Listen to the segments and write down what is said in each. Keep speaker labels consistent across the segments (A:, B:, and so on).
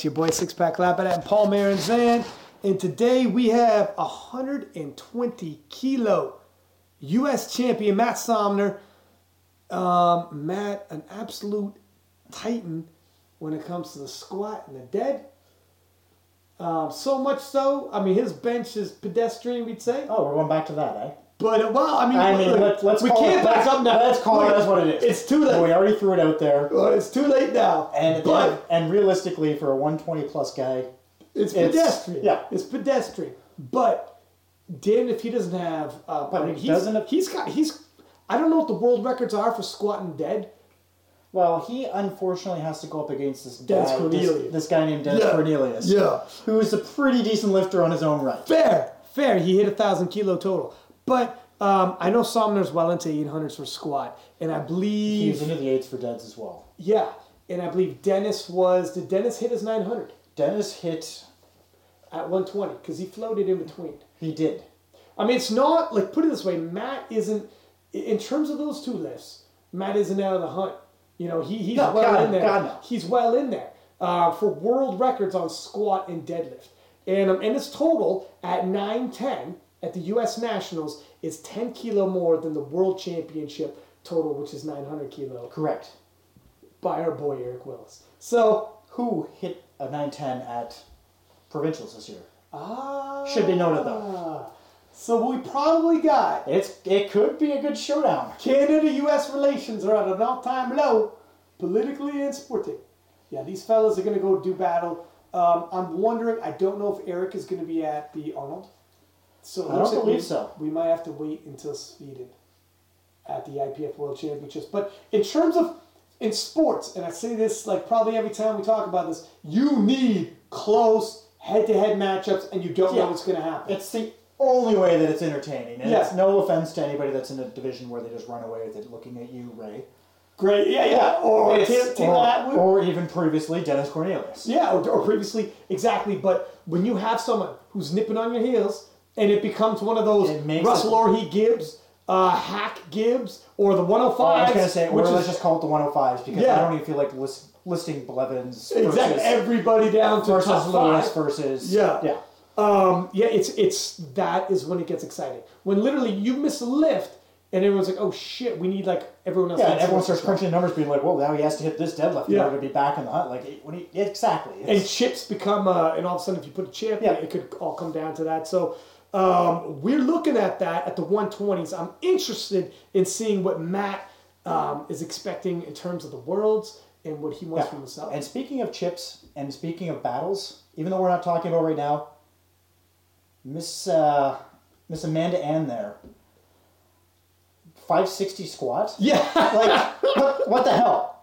A: Right, your boy Six Pack Lappin and Paul Maranzan. And today we have 120 kilo U.S. champion Matt Somner. Um, Matt, an absolute titan when it comes to the squat and the dead. Um, so much so, I mean, his bench is pedestrian, we'd say.
B: Oh, we're going back to that, eh?
A: But uh, well, I mean,
B: I mean,
A: look,
B: let's, let's
A: we
B: call
A: can't
B: it,
A: back
B: let's,
A: up now.
B: let's call
A: Look,
B: it as what it is.
A: It's too late.
B: We already threw it out there.
A: Well, it's too late now.
B: And
A: but
B: and realistically, for a 120 plus guy,
A: it's
B: it's-
A: pedestrian.
B: yeah.
A: it's pedestrian. But damn if he doesn't have. Uh,
B: But
A: I mean, he's,
B: doesn't have-
A: he's got. He's. I don't know what the world records are for squatting dead.
B: well, he unfortunately has to go up against this
A: Dennis
B: guy, this, this guy named Dennis
A: Yeah.
B: Cornelius,
A: Yeah.
B: who is a pretty decent lifter on his own right.
A: Fair, fair. He hit a thousand kilo total. But um, I know Somner's well into 800s for squat, and I believe
B: he's into the eights for deads as well.
A: yeah, and I believe Dennis was. Did Dennis hit his 900
B: Dennis hit.
A: at 120? Because he floated in between.
B: He did.
A: I mean, it's not like put it this way. Matt isn't in terms of those two lifts. Matt isn't out of the hunt. You know, he, he's
B: No,
A: well
B: God-
A: in there.
B: God, no.
A: He's well in there uh, for world records on squat and deadlift. And um, and his total at nine ten at the U.S. Nationals is ten kilo more than the World Championship total, which is nine hundred kilo
B: Correct.
A: by our boy Eric Willis. So
B: Who hit a 910 at provincials this year?
A: ah,
B: Should be noted, though.
A: So we probably got
B: It's it could be a good showdown.
A: Canada US relations are at an all time low, politically and sporting. Yeah, these fellas are going to go do battle. Um, I'm wondering, I don't know if Eric is going to be at the Arnold. So
B: I don't
A: like we,
B: believe so.
A: We might have to wait until Sweden at the IPF World Championships. But in terms of in sports, and I say this like probably every time we talk about this, you need close head to head matchups, and you don't know what's going to happen.
B: It's the only way that it's entertaining, and
A: Yeah.
B: it's no offense to anybody that's in a division where they just run away with it. Looking at you, Ray,
A: Great, yeah, yeah. Or
B: It's-
A: Tim, Tim
B: or,
A: Atwood.
B: or even previously Dennis Cornelius.
A: Yeah, or, or previously, exactly. But when you have someone who's nipping on your heels, and it becomes one of those Russell
B: it-
A: Orhii Gibbs, uh, Haack Gibbs, or the 105.
B: Oh, I was gonna say, or
A: which
B: let's just call it the 105s because
A: Yeah.
B: I don't even feel like list, listing Blevins
A: exactly everybody down to the
B: versus Lewis versus
A: Yeah.
B: yeah.
A: Um, yeah, it's it's that is when it gets exciting. When literally you miss a lift, and everyone's like, "Oh shit, we need like everyone else."
B: Yeah, and everyone starts crunching the numbers, being like, "Well, now he has to hit this deadlift in
A: Yeah.
B: order to be back in the hunt." Like, when he, yeah, exactly.
A: and chips become uh, and all of a sudden if you put a chip
B: Yeah.
A: it could all come down to that so um, we're looking at that at the 120s i'm interested in seeing what matt um, is expecting in terms of the worlds and what he wants
B: Yeah.
A: from himself
B: And speaking of chips, and speaking of battles, even though we're not talking about right now, Miss uh, Miss Amanda Ann there, five sixty squat.
A: yeah
B: Like what, what the hell?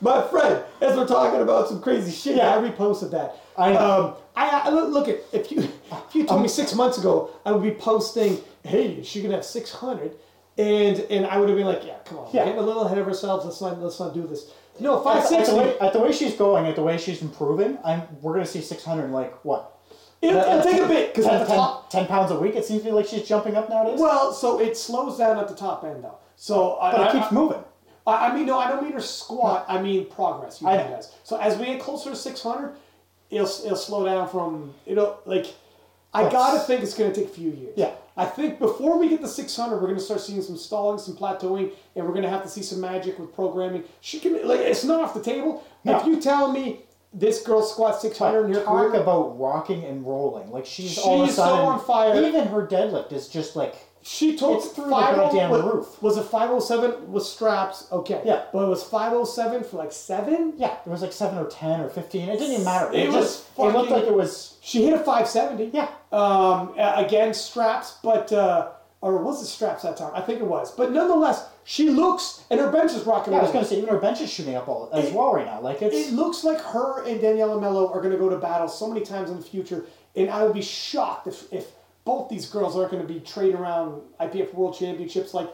A: my friend as we're talking about some crazy shit
B: Yeah.
A: i reposted that
B: I know.
A: um, I, I look look at if you if you told me six months ago I would be posting hey she can have 600 and and I would have been like yeah come on
B: Yeah.
A: we're getting a little ahead of ourselves let's not let's not do this no
B: At, at, the way, at the way she's going, at the way she's improving, I'm we're gonna see six hundred like what?
A: It'll, it'll take a bit because
B: 10,
A: at the top.
B: 10 pounds a week. It seems to me like she's jumping up nowadays.
A: Well, so it slows down at the top end though. So I,
B: but it
A: I,
B: keeps moving.
A: I, I mean, no, I don't mean her squat. I mean progress. You
B: I know.
A: guys. So as we get closer to six hundred, it'll it'll slow down from you know like. I
B: Yes.
A: gotta think it's gonna take a few years.
B: Yeah.
A: I think before we get to 600, we're gonna start seeing some stalling, some plateauing, and we're gonna have to see some magic with programming. She can like it's not off the table.
B: No.
A: If you tell me this girl squats 600 in her
B: Talk
A: career,
B: about rocking and rolling. Like she's, all of a
A: She's so on fire.
B: Even her deadlift is just like
A: She
B: It's through the
A: 50
B: goddamn
A: was,
B: roof.
A: Was it 507 with straps? Okay.
B: Yeah.
A: But it was 507 for like seven?
B: yeah, it was like seven or ten or fifteen. It didn't even matter.
A: It
B: It,
A: was
B: just it looked like it was
A: She hit a 570.
B: yeah.
A: Um, again, straps, but, uh, or was it straps that time? I think it was. But nonetheless, she looks, and her bench is rocking
B: Yeah, I was gonna say even her bench is shooting up all as
A: It-
B: well right now. Like it's
A: It looks like her and Daniela Mello are going to go to battle so many times in the future, and I would be shocked if, if both these girls aren't going to be trading around IPF World Championships. Like,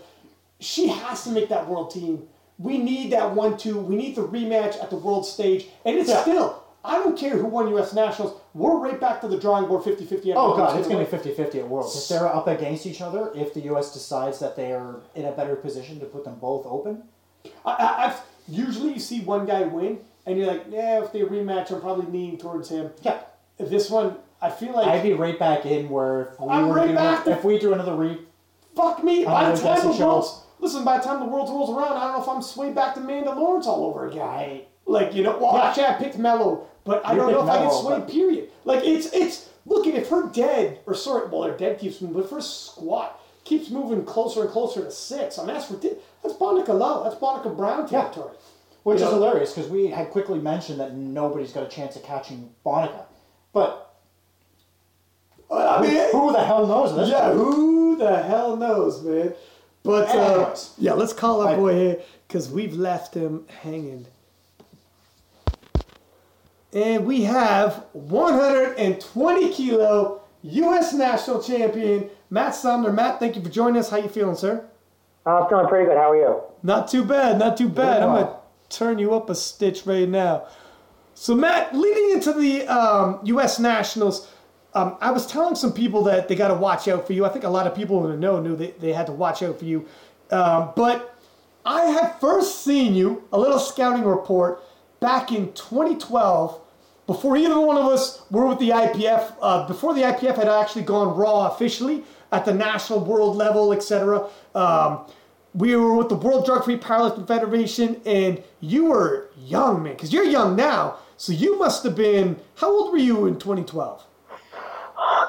A: she has to make that world team. We need that one-two. We need the rematch at the world stage, and it's
B: Yeah.
A: still. I don't care who won U.S. Nationals. We're right back to the drawing board, 50-50.
B: Oh god, it's gonna be 50-50 at Worlds. If they're up against each other, if the US decides that they are in a better position to put them both open,
A: I, I, I've usually you see one guy win, and you're like, yeah, if they rematch, I'm probably leaning towards him.
B: Yeah.
A: If this one, I feel like
B: I'd be right back in where if we
A: I'm
B: were
A: right
B: doing,
A: back to-
B: if we do another re
A: fuck me. By the time
B: Jesse
A: the
B: Show.
A: world's listen, by the time the world rolls around, I don't know if I'm swayed back to Amanda Lawrence all over again. Like you know, well, actually, I picked Mello, but I
B: You
A: don't know if
B: picked
A: I get
B: Mello,
A: swayed.
B: but-
A: Period. Like it's it's looking if her dead or sorry, well, her dead keeps moving, but if her squat keeps moving closer and closer to six. I mean, that's ridiculous. That's Bonica Lough. That's Bonica Brown
B: Yeah.
A: territory.
B: Which
A: You
B: is
A: know?
B: hilarious because we had quickly mentioned that nobody's got a chance of catching Bonica. But
A: I mean,
B: who the hell knows this
A: yeah,
B: point?
A: who the hell knows, man? But uh, yeah, let's call our boy here because we've left him hanging. And we have 120 kilo U.S. national champion Matt Sumner. Matt, thank you for joining us. How you feeling, sir?
C: I'm feeling pretty good. How are you?
A: Not too bad, not too bad. I'm gonna turn you up a stitch right now. So Matt, leading into the um, U.S. Nationals, um, I was telling some people that they got to watch out for you. I think a lot of people in the know knew that they had to watch out for you. Um, but I had first seen you, a little scouting report, back in 2012, before either one of us were with the IPF, uh, before the IPF had actually gone raw officially at the national world level, etc. Um, we were with the World Drug Free Powerlifting Federation, and you were young, man, because you're young now. So you must have been, how old were you in 2012?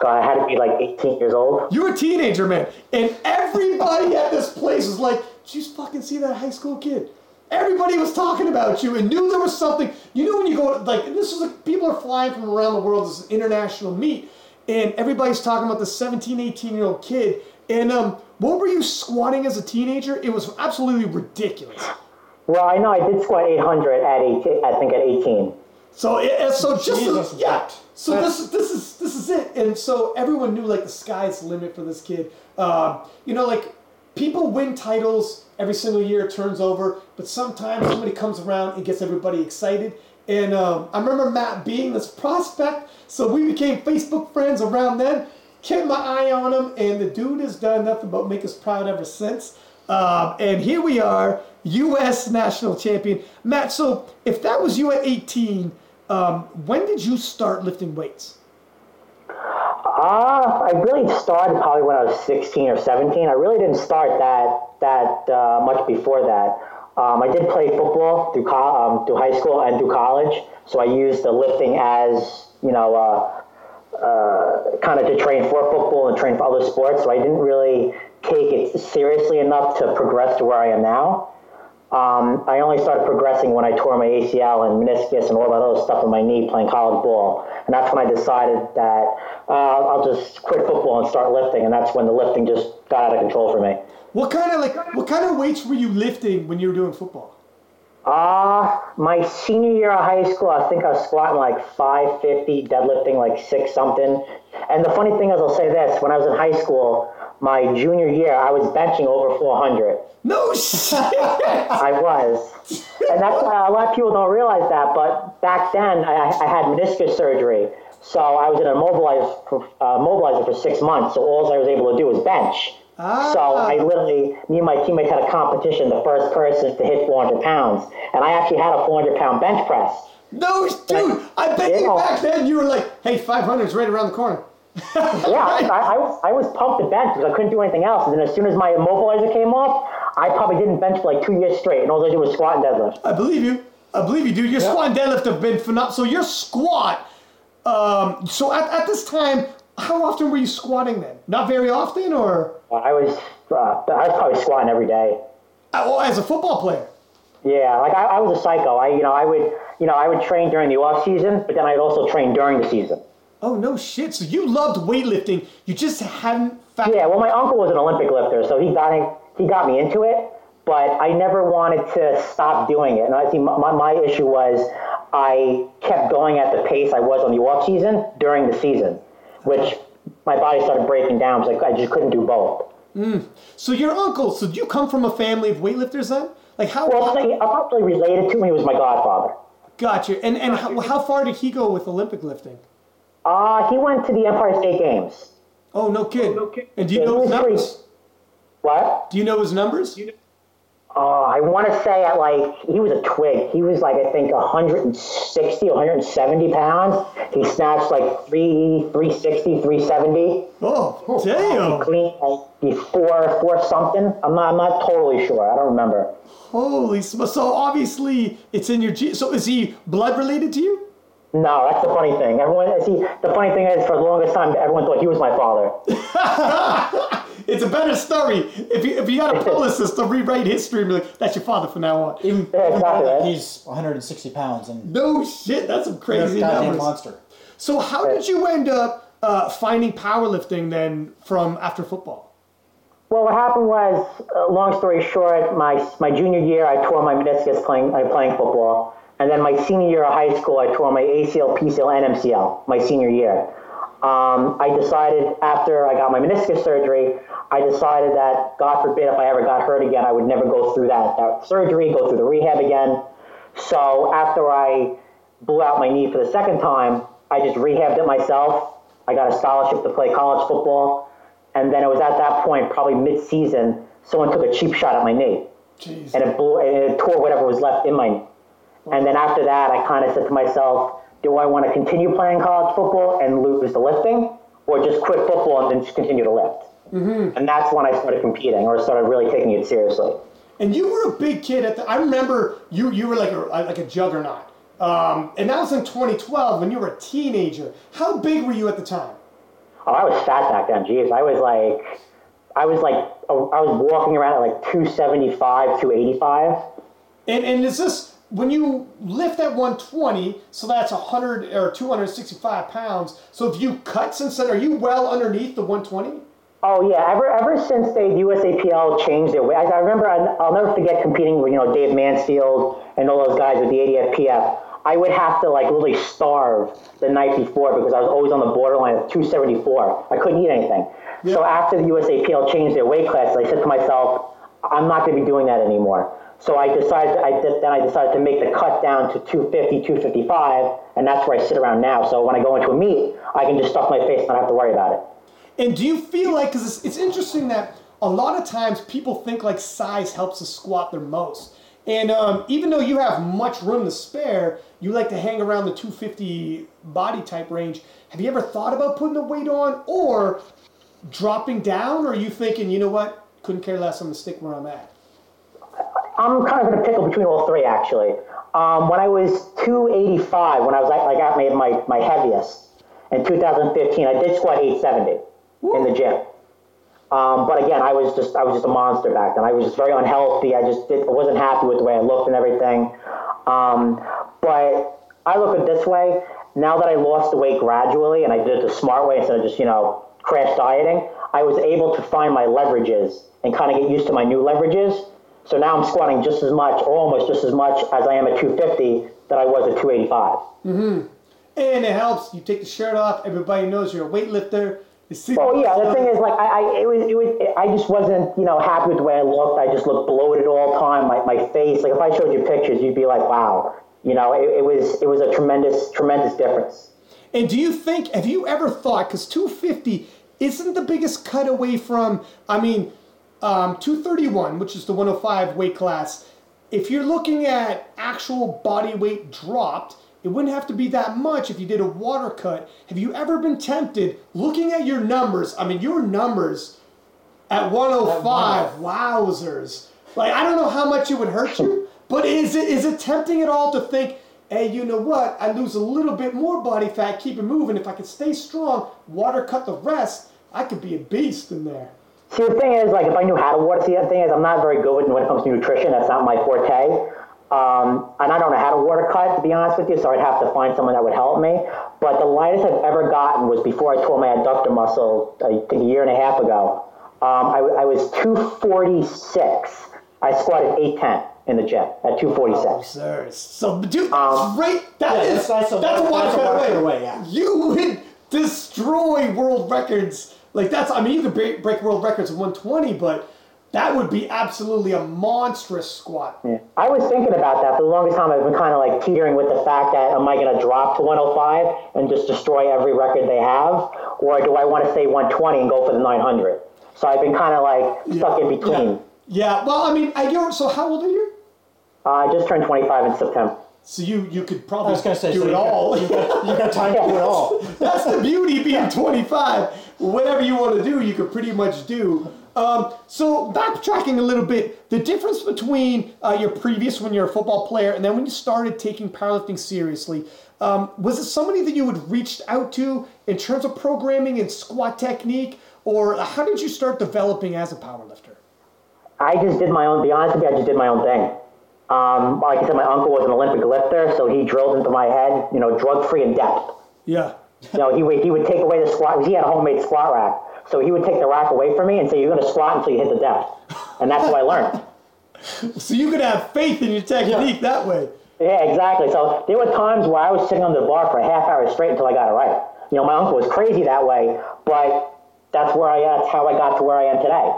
C: God, I had to be like 18 years old.
A: You were a teenager, man. And everybody at this place was like, did you fucking see that high school kid? Everybody was talking about you and knew there was something. You know when you go, like, this is like, people are flying from around the world. This is international meet. And everybody's talking about the 17, 18 year old kid. And um, what were you squatting as a teenager? It was absolutely ridiculous.
C: Well, I know I did squat 800 at 18, I think at 18.
A: So, and so just
B: Jesus,
A: yeah.
B: what?
A: So this this is this is it, and so everyone knew like the sky's the limit for this kid. Um, you know, like people win titles every single year, it turns over, but sometimes somebody comes around and gets everybody excited. And um, I remember Matt being this prospect, so we became Facebook friends around then. Kept my eye on him, and the dude has done nothing but make us proud ever since. Um, and here we are, U.S. national champion. Matt, so if that was you at 18, um, when did you start lifting weights?
C: Uh, I really started probably when I was 16 or 17. I really didn't start that that uh, much before that. Um, I did play football through, co- um, through high school and through college, so I used the lifting as, you know, uh, uh, kind of to train for football and train for other sports. So I didn't really take it seriously enough to progress to where I am now. Um, I only started progressing when I tore my ACL and meniscus and all that other stuff in my knee playing college ball. And that's when I decided that uh, I'll just quit football and start lifting. And that's when the lifting just got out of control for me.
A: What kind of like what kind of weights were you lifting when you were doing football?
C: Uh, my senior year of high school, I think I was squatting like 550, deadlifting like six something. And the funny thing is, I'll say this when I was in high school, my junior year, I was benching over 400.
A: No shit.
C: I was. And that's why a lot of people don't realize that, but back then I, I had meniscus surgery. So I was in a mobilizer for, uh, mobilizer for six months. So all I was able to do was bench. So I literally, me and my teammates had a competition, the first person to hit 400 pounds. And I actually had a 400 pound bench press.
A: no, dude. I bet you
C: Yeah.
A: back then you were like, hey, 500 is right around the corner.
C: Yeah, I, I, was- I was pumped to bench because I couldn't do anything else. And then as soon as my immobilizer came off, I probably didn't bench for like two years straight. And all I did was squat and deadlift.
A: I believe you. I believe you, dude. Your squat and deadlift have been phenomenal. So your squat. Um, so at, at this time, how often were you squatting then? Not very often, or
C: I was, uh, I was probably squatting every day.
A: oh, as a football player?
C: Yeah, like I, I was a psycho. I, you know, I would, you know, I would train during the off season, but then I'd also train during the season.
A: Oh no, shit. So you loved weightlifting. You just hadn't found.
C: Yeah, well, my uncle was an Olympic lifter, so he got me, he got me into it. But I never wanted to stop doing it. And I think my, my issue was I kept going at the pace I was on the off season during the season, which my body started breaking down. It was like I just couldn't do both.
A: So your uncle. So do you come from a family of weightlifters then? Like how?
C: Well, I'm not- I'm not related to him. He was my godfather.
A: Gotcha. And and how, how far did he go with Olympic lifting?
C: Uh, he went to the Empire State Games.
A: Oh no kid. no kid And do you
C: Yeah,
A: know his
C: was pretty-
A: numbers?
C: What?
A: Do you know his numbers?
C: Oh, I want to say at like he was a twig. He was like I think 160, 170 pounds. He snatched like three, 360, 370.
A: Oh, damn.
C: Clean like four, four something. I'm not, I'm not totally sure. I don't remember.
A: Holy sm- So obviously it's in your G. So is he blood related to you?
C: No, that's the funny thing. Everyone, see, the funny thing is, for the longest time, everyone thought he was my father.
A: It's a better story if you if you got a publicist to rewrite history and be like, that's your father from now on.
B: Even
C: Yeah, exactly. Right?
B: he's 160 pounds and
A: No shit, that's some
B: he's a
A: crazy
B: goddamn
A: numbers.
B: monster.
A: So how did you end up uh, finding powerlifting then from after football?
C: Well, what happened was, uh, long story short, my my junior year, I tore my meniscus playing uh, playing football, and then my senior year of high school, I tore my ACL, PCL, and MCL. My senior year, um, I decided after I got my meniscus surgery, I decided that God forbid if I ever got hurt again, I would never go through that, that surgery, go through the rehab again. So after I blew out my knee for the second time, I just rehabbed it myself. I got a scholarship to play college football. And then it was at that point, probably mid-season, someone took a cheap shot at my knee,
A: Jeez.
C: and it blew, and it tore whatever was left in my knee. And then after that, I kind of said to myself, do I want to continue playing college football and lose the lifting, or just quit football and then just continue to lift? Mm-hmm. And that's when I started competing, or started really taking it seriously.
A: And you were a big kid at the. I remember you. You were like a like a juggernaut. Um, and that was in 2012 when you were a teenager. How big were you at the time?
C: Oh, I was fat back then. Jeez, I was like, I was like, I was walking around at like 275, 285.
A: And and is this when you lift at 120? So that's 100 or 265 pounds. So if you cut since then, are you well underneath the 120?
C: Oh yeah, ever ever since the USAPL changed their way, I, I remember I, I'll never forget competing with you know Dave Mansfield and all those guys with the ADFPF. I would have to like really starve the night before because I was always on the borderline of 274. I couldn't eat anything. So after the USAPL changed their weight class, I said to myself, I'm not going to be doing that anymore. So I decided, I did, then I decided to make the cut down to 250, 255, and that's where I sit around now. So when I go into a meet, I can just stuff my face and not have to worry about it.
A: And do you feel like because it's, it's interesting that a lot of times people think like size helps a squat their most. And um, even though you have much room to spare, you like to hang around the 250 body type range. Have you ever thought about putting the weight on or dropping down? Or are you thinking, you know what, couldn't care less, I'm gonna stick where I'm at?
C: I'm kind of in a pickle between all three, actually. Um, when I was 285, when I was like, like at my, my, my heaviest in 2015, I did squat 870 in the gym. Um, but again, I was just I was just a monster back then. I was just very unhealthy. I just did, I wasn't happy with the way I looked and everything. Um, but I look at this way. Now that I lost the weight gradually and I did it the smart way instead of just you know crash dieting, I was able to find my leverages and kind of get used to my new leverages. So now I'm squatting just as much, or almost just as much as I am at 250 that I was at 285. Mm-hmm.
A: And it helps. You take the shirt off. Everybody knows you're a weightlifter.
C: Oh yeah. The thing is, like, I, I, it was, it was, I just wasn't, you know, happy with the way I looked. I just looked bloated all the time. My, my face, like, if I showed you pictures, you'd be like, wow. You know, it, it was, it was a tremendous, tremendous difference.
A: And do you think, have you ever thought, because 250 isn't the biggest cut away from, I mean, um, 231, which is the 105 weight class, if you're looking at actual body weight dropped, it wouldn't have to be that much if you did a water cut. Have you ever been tempted, looking at your numbers? I mean, your numbers at 105, wowzers. Like, I don't know how much it would hurt you, but is it is it tempting at all to think, hey, you know what? I lose a little bit more body fat, keep it moving. If I could stay strong, water cut the rest, I could be a beast in there.
C: See, the thing is, like, if I knew how to water, see, the thing is, I'm not very good with when it comes to nutrition. That's not my forte. Um, and I don't know how to water cut, to be honest with you, so I'd have to find someone that would help me. But the lightest I've ever gotten was before I tore my adductor muscle, I think a year and a half ago. Um, I, I was 246. I squatted 810 in the gym at 246.
A: Oh, Sir, so dude, that's
C: Um,
A: right. That
B: yeah,
A: is-
B: that's- that's a-
A: that's a water
B: that's a
A: cut
B: water cut
A: away.
B: away, yeah.
A: You would destroy world records. Like that's, I mean, you could break, break world records at 120, but that would be absolutely a monstrous squat.
C: Yeah. I was thinking about that for the longest time. I've been kind of like teetering with the fact that am I going to drop to 105 and just destroy every record they have, or do I want to stay 120 and go for the 900? So I've been kind of like stuck in between.
A: Yeah. yeah. Well, I mean, I you're, so how old are you?
C: Uh, I just turned 25 in September.
A: So you you could
B: I
A: probably
B: was gonna say
A: do
B: so
A: it
B: you
A: all.
B: Got, you, got, you got time to do it all.
A: That's the beauty being 25. Whatever you want to do, you could pretty much do. Um, so backtracking a little bit, the difference between uh, your previous when you're a football player and then when you started taking powerlifting seriously, um, was it somebody that you had reached out to in terms of programming and squat technique, or how did you start developing as a powerlifter?
C: I just did my own. Be honest with you, I just did my own thing. Um, like I said, my uncle was an Olympic lifter, so he drilled into my head, you know, drug free and depth.
A: Yeah.
C: You know, he would he would take away the squat. He had a homemade squat rack, so he would take the rack away from me and say, "You're going to squat until you hit the depth," and that's what I learned.
A: So you could have faith in your technique that way.
C: Yeah, exactly. So there were times where I was sitting on the bar for a half hour straight until I got it right. You know, my uncle was crazy that way, but that's where I that's how I got to where I am today.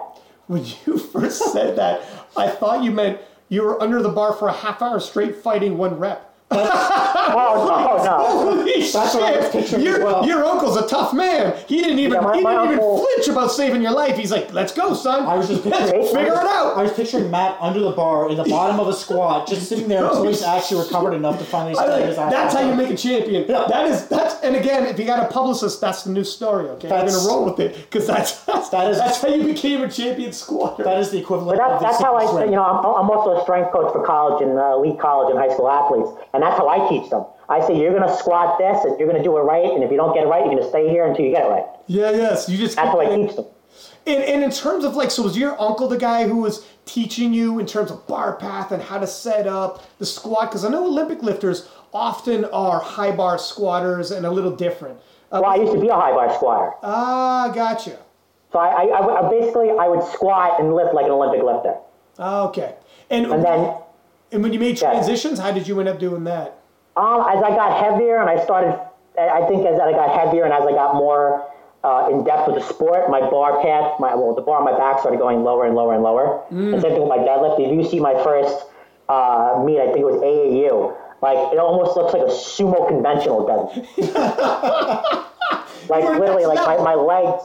A: When you first said that, I thought you meant you were under the bar for a half hour straight fighting one rep.
C: Oh no, no.
A: Holy
B: That's what I was
A: shit.
B: picturing
A: your,
B: as well.
A: your uncle's a tough man. He didn't even
C: Yeah, my-
A: he
C: my
A: didn't even
C: uncle-
A: flinch about saving your life. He's like, "Let's go, son.
B: I was just
A: Let's
B: picturing,
A: figure it out.
B: I
A: out."
B: was picturing Matt under the bar in the bottom of a squat, just sitting there until he's actually recovered enough to finally
A: I
B: stand
A: like,
B: his ass
A: that's how you make a champion.
B: Yeah.
A: That is that's and again, if you got a publicist, that's the new story. Okay, I'm
B: That's-
A: gonna roll with it because that's that's,
B: That is-
A: that's how you became a champion squatter.
B: That is the equivalent
C: But
B: of
C: that's,
B: the
C: that's how I,
B: secret
C: you know, I'm, I'm also a strength coach for college and uh, elite college and high school athletes, and that's how I teach them. I say you're going to squat this, and you're going to do it right, and if you don't get it right, you're going to stay here until you get it right.
A: yeah, yes. You just
C: That's how I teach them.
A: And, and in terms of like, so was your uncle the guy who was teaching you in terms of bar path and how to set up the squat? Because I know Olympic lifters often are high bar squatters and a little different. Uh,
C: Well, I used to be a high bar squatter,
A: ah, gotcha.
C: so I, I, I basically I would squat and lift like an Olympic lifter,
A: Ah, okay. And,
C: and then
A: and when you made
C: Yeah.
A: transitions, how did you end up doing that?
C: Um, as I got heavier and I started, I think as I got heavier and as I got more uh, in depth with the sport, my bar path, my well, the bar on my back started going lower and lower and lower. The same thing with my deadlift. If you see my first uh, meet, I think it was AAU. Like it almost looks like a sumo conventional deadlift. like literally, like my, my legs.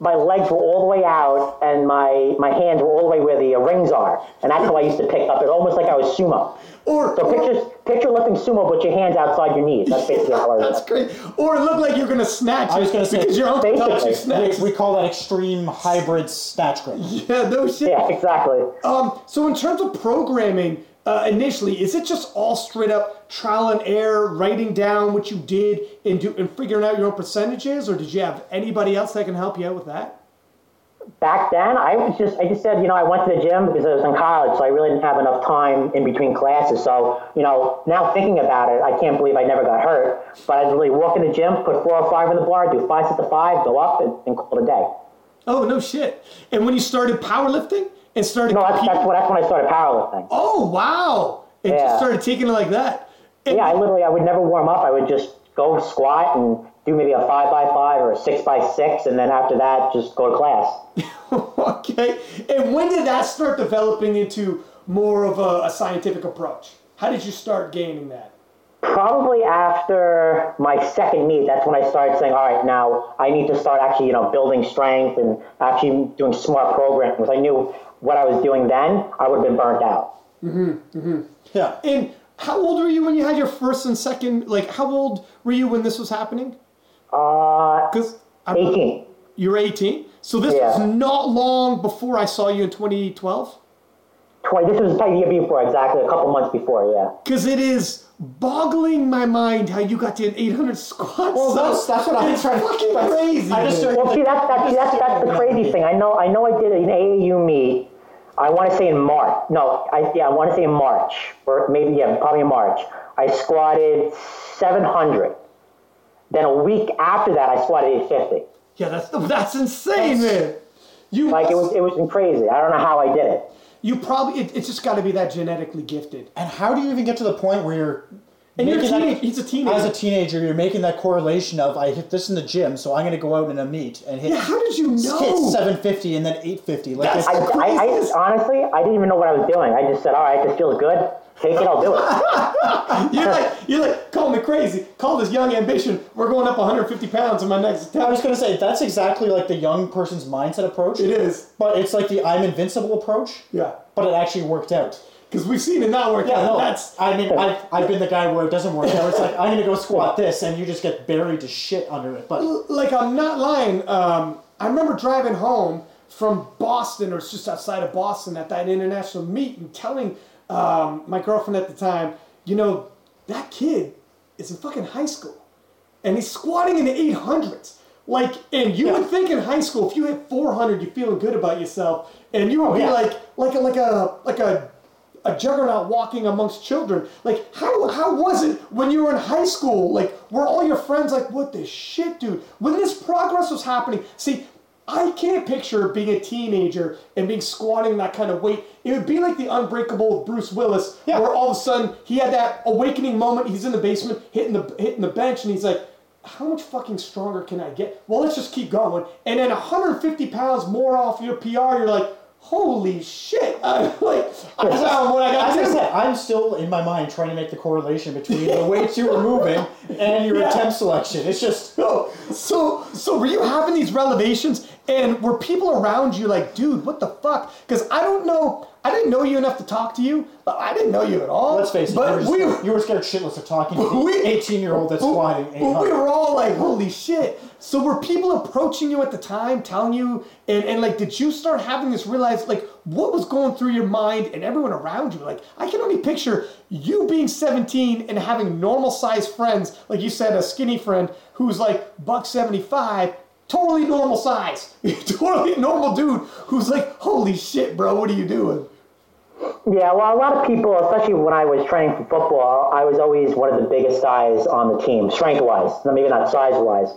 C: My legs were all the way out, and my, my hands were all the way where the uh, rings are, and that's how I used to pick up. It almost like I was sumo.
A: Or,
C: So
A: or-
C: picture picture lifting sumo, but your hands outside your knees. That's basically how I
A: that's great. Or it looked like you're gonna snatch
B: I was
A: it
B: gonna say,
A: because your uncle taught you
C: basically,
A: snatch.
B: We, we call that extreme hybrid snatch grip.
A: Yeah, no shit.
C: Yeah, exactly.
A: Um, so in terms of programming, uh, initially, is it just all straight up trial and error, writing down what you did and do and figuring out your own percentages, or did you have anybody else that can help you out with that?
C: Back then, I was just I just said, you know, I went to the gym because I was in college, so I really didn't have enough time in between classes. So, you know, now thinking about it, I can't believe I never got hurt. But I'd really walk in the gym, put four or five in the bar, do five sets of five, go up, and, and call it a day.
A: Oh no shit! And when you started powerlifting and started
C: No, that's, that's, what, that's when I started powerlifting.
A: oh wow! And just started taking it like that. And-
C: Yeah, I literally I would never warm up. I would just go squat and do maybe a five by five or a six by six, and then after that, just go to class.
A: okay. And when did that start developing into more of a, a scientific approach? How did you start gaining that?
C: Probably after my second meet, that's when I started saying, all right, now I need to start actually, you know, building strength and actually doing smart programming. Because I knew what I was doing then, I would have been burnt out. Mm-hmm. Mm-hmm.
B: Yeah.
A: And how old were you when you had your first and second? Like, how old were you when this was happening?
C: Uh,
A: Because
C: 18.
A: you're 18, so this
C: Yeah.
A: was not long before I saw you in 2012.
C: 20, this was probably the year before, exactly, a couple months before, yeah.
A: Because it is boggling my mind how you got to an 800 squats.
B: Well, that's- that's what I'm trying to-
A: fucking crazy.
B: I just
C: Well, see, that's, that's, that's, that's the crazy thing. I know, I know I did an AAU meet, I want to say in March. No, I, yeah, I want to say in March, or maybe, yeah, probably in March. I squatted 700. Then a week after that, I squatted 850.
A: yeah, that's that's insane, man. You
C: Like it was, it was crazy. I don't know how I did it.
A: you probably it, it's just got to be that genetically gifted.
B: And how do you even get to the point where you're
A: And you're a
B: making that-
A: he's a teenager.
B: as a teenager, you're making that correlation of I hit this in the gym, so I'm going to go out in a meet and hit,
A: yeah, how did you know?
B: hit 750 and then 850. Like
A: That's-
B: it's,
C: I, I, I honestly, I didn't even know what I was doing. I just said, all right, this feels good. Take it, I'll do it.
A: You're like, you're like, call me crazy. Call this young ambition. We're going up 150 pounds in my next
B: I was gonna say that's exactly like the young person's mindset approach.
A: It is.
B: But it's like the I'm invincible approach.
A: Yeah.
B: But it actually worked out.
A: Because we've seen it not work
B: Yeah,
A: out.
B: no.
A: That's
B: I mean, I've, I've been the guy where it doesn't work out. It's like I'm gonna go squat this, and you just get buried to shit under it. But
A: like I'm not lying. Um, I remember driving home from Boston, or it's just outside of Boston, at that international meet, and telling um, my girlfriend at the time, you know, that kid is in fucking high school, and he's squatting in the 800s. Like, and you
B: Yeah.
A: would think in high school, if you hit 400, you're feeling good about yourself, and you would be
B: yeah.
A: like, like a, like a, like a a juggernaut walking amongst children. Like, how how was it when you were in high school? Like, were all your friends like, what the shit, dude? When this progress was happening, see, I can't picture being a teenager and being squatting that kind of weight. It would be like the unbreakable Bruce Willis,
B: Yeah.
A: where all of a sudden he had that awakening moment. He's in the basement, hitting the hitting the bench, and he's like. How much fucking stronger can I get? Well, let's just keep going. And then 150 pounds more off your PR, you're like, holy shit! I'm like, I found what I got
B: as I said, I'm still in my mind trying to make the correlation between the weights you were moving and your
A: Yeah.
B: attempt selection. It's just
A: So, so, so were you having these revelations, and were people around you like, dude, what the fuck? Because I don't know, I didn't know you enough to talk to you, but I didn't know you at all.
B: let's face it, you were,
A: we,
B: you were scared shitless of talking to the 18 year old that's
A: but-
B: squatting
A: but we were all like, holy shit. So were people approaching you at the time, telling you, and, and like, did you start having this realize, like, what was going through your mind and everyone around you? Like, I can only picture you being 17 and having normal sized friends, like you said, a skinny friend who's like buck 75, totally normal size, totally normal dude who's like, holy shit, bro, what are you doing?
C: Yeah, well, a lot of people, especially when I was training for football, I was always one of the biggest guys on the team, strength-wise, maybe not size-wise.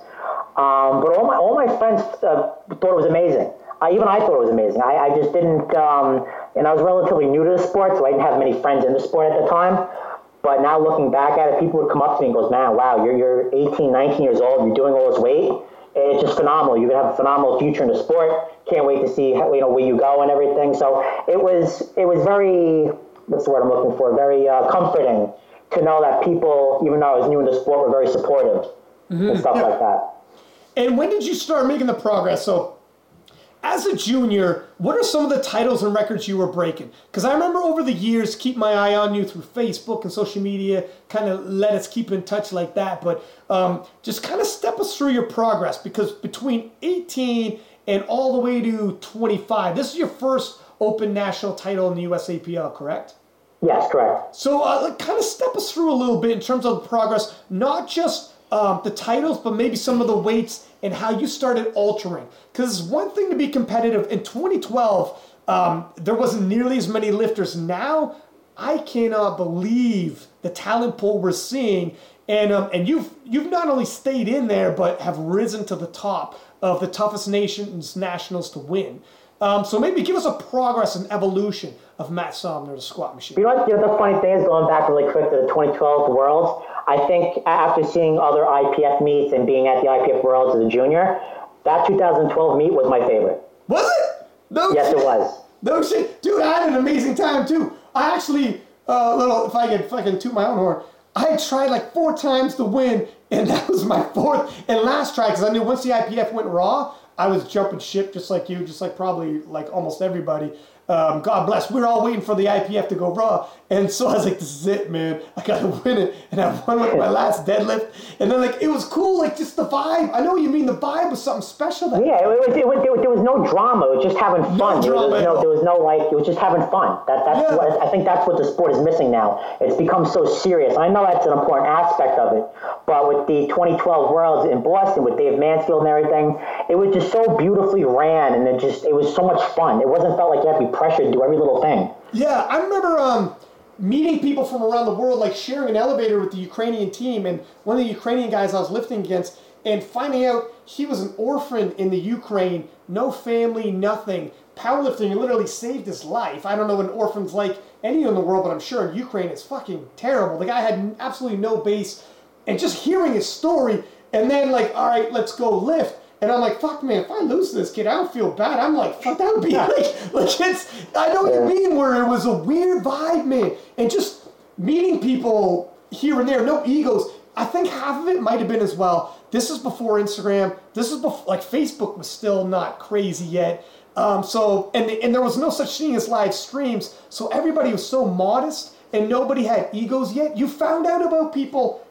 C: Um, but all my all my friends uh, thought it was amazing. I, even I thought it was amazing. I, I just didn't, um, and I was relatively new to the sport, so I didn't have many friends in the sport at the time. But now looking back at it, people would come up to me and goes, "Man, wow, you're you're 18, 19 years old. You're doing all this weight. It's just phenomenal. You're gonna have a phenomenal future in the sport. Can't wait to see how, you know where you go and everything." So it was it was very what's the word I'm looking for? Very uh, comforting to know that people, even though I was new in the sport, were very supportive and stuff like that.
A: And when did you start making the progress? So, as a junior, what are some of the titles and records you were breaking? Because I remember over the years, keep my eye on you through Facebook and social media, kind of let us keep in touch like that. But um, just kind of step us through your progress because between 18 and all the way to 25, this is your first open national title in the USAPL, correct?
C: Yes, correct.
A: So, uh, kind of step us through a little bit in terms of the progress, not just um, the titles, but maybe some of the weights and how you started altering. Because it's one thing to be competitive. In 2012, um, there wasn't nearly as many lifters. Now, I cannot believe the talent pool we're seeing. And, um, and you've, you've not only stayed in there, but have risen to the top of the toughest nations nationals to win. Um, so maybe give us a progress and evolution of Matt Somner, the squat machine.
C: You know what? You know, the funny thing is going back really quick to the 2012 Worlds. I think after seeing other IPF meets and being at the IPF Worlds as a junior, that 2012 meet was my favorite.
A: Was it? No
C: Yes,
A: shit.
C: it was.
A: No shit, dude. I had an amazing time too. I actually, uh, little if I could fucking toot my own horn, I tried like four times to win, and that was my fourth and last try because I knew once the IPF went raw, I was jumping ship just like you, just like probably like almost everybody. Um, God bless. We were all waiting for the IPF to go raw, and so I was like, "This is it, man. I gotta win it." And I won with my last deadlift, and then like it was cool, like just the vibe. I know what you mean. The vibe was something special. That
C: Yeah, it was, it was, there, was, there was no drama. It was just having fun. there,
A: drama
C: was no, there was no like. It was just having fun. That that's
A: Yeah.
C: what I think that's what the sport is missing now. It's become so serious. I know that's an important aspect of it, but with the 2012 Worlds in Boston with Dave Mansfield and everything, it was just so beautifully ran, and it just it was so much fun. It wasn't felt like you had to be pressured to do every little thing.
A: Yeah, I remember um, meeting people from around the world, like sharing an elevator with the Ukrainian team, and one of the Ukrainian guys I was lifting against, and finding out he was an orphan in the Ukraine, no family, nothing. Powerlifting literally saved his life. I don't know what an orphan's like anywhere in the world, but I'm sure in Ukraine it's fucking terrible. The guy had absolutely no base, and just hearing his story, and then like, all right, let's go lift. And I'm like, fuck, man, if I lose this kid, I don't feel bad. I'm like, fuck, that would be like, like it's, I know what you mean, where it was a weird vibe, man. And just meeting people here and there, no egos. I think half of it might have been as well. This is before Instagram. This is before like Facebook was still not crazy yet. Um, so and and there was no such thing as live streams. So everybody was so modest and nobody had egos yet. You found out about people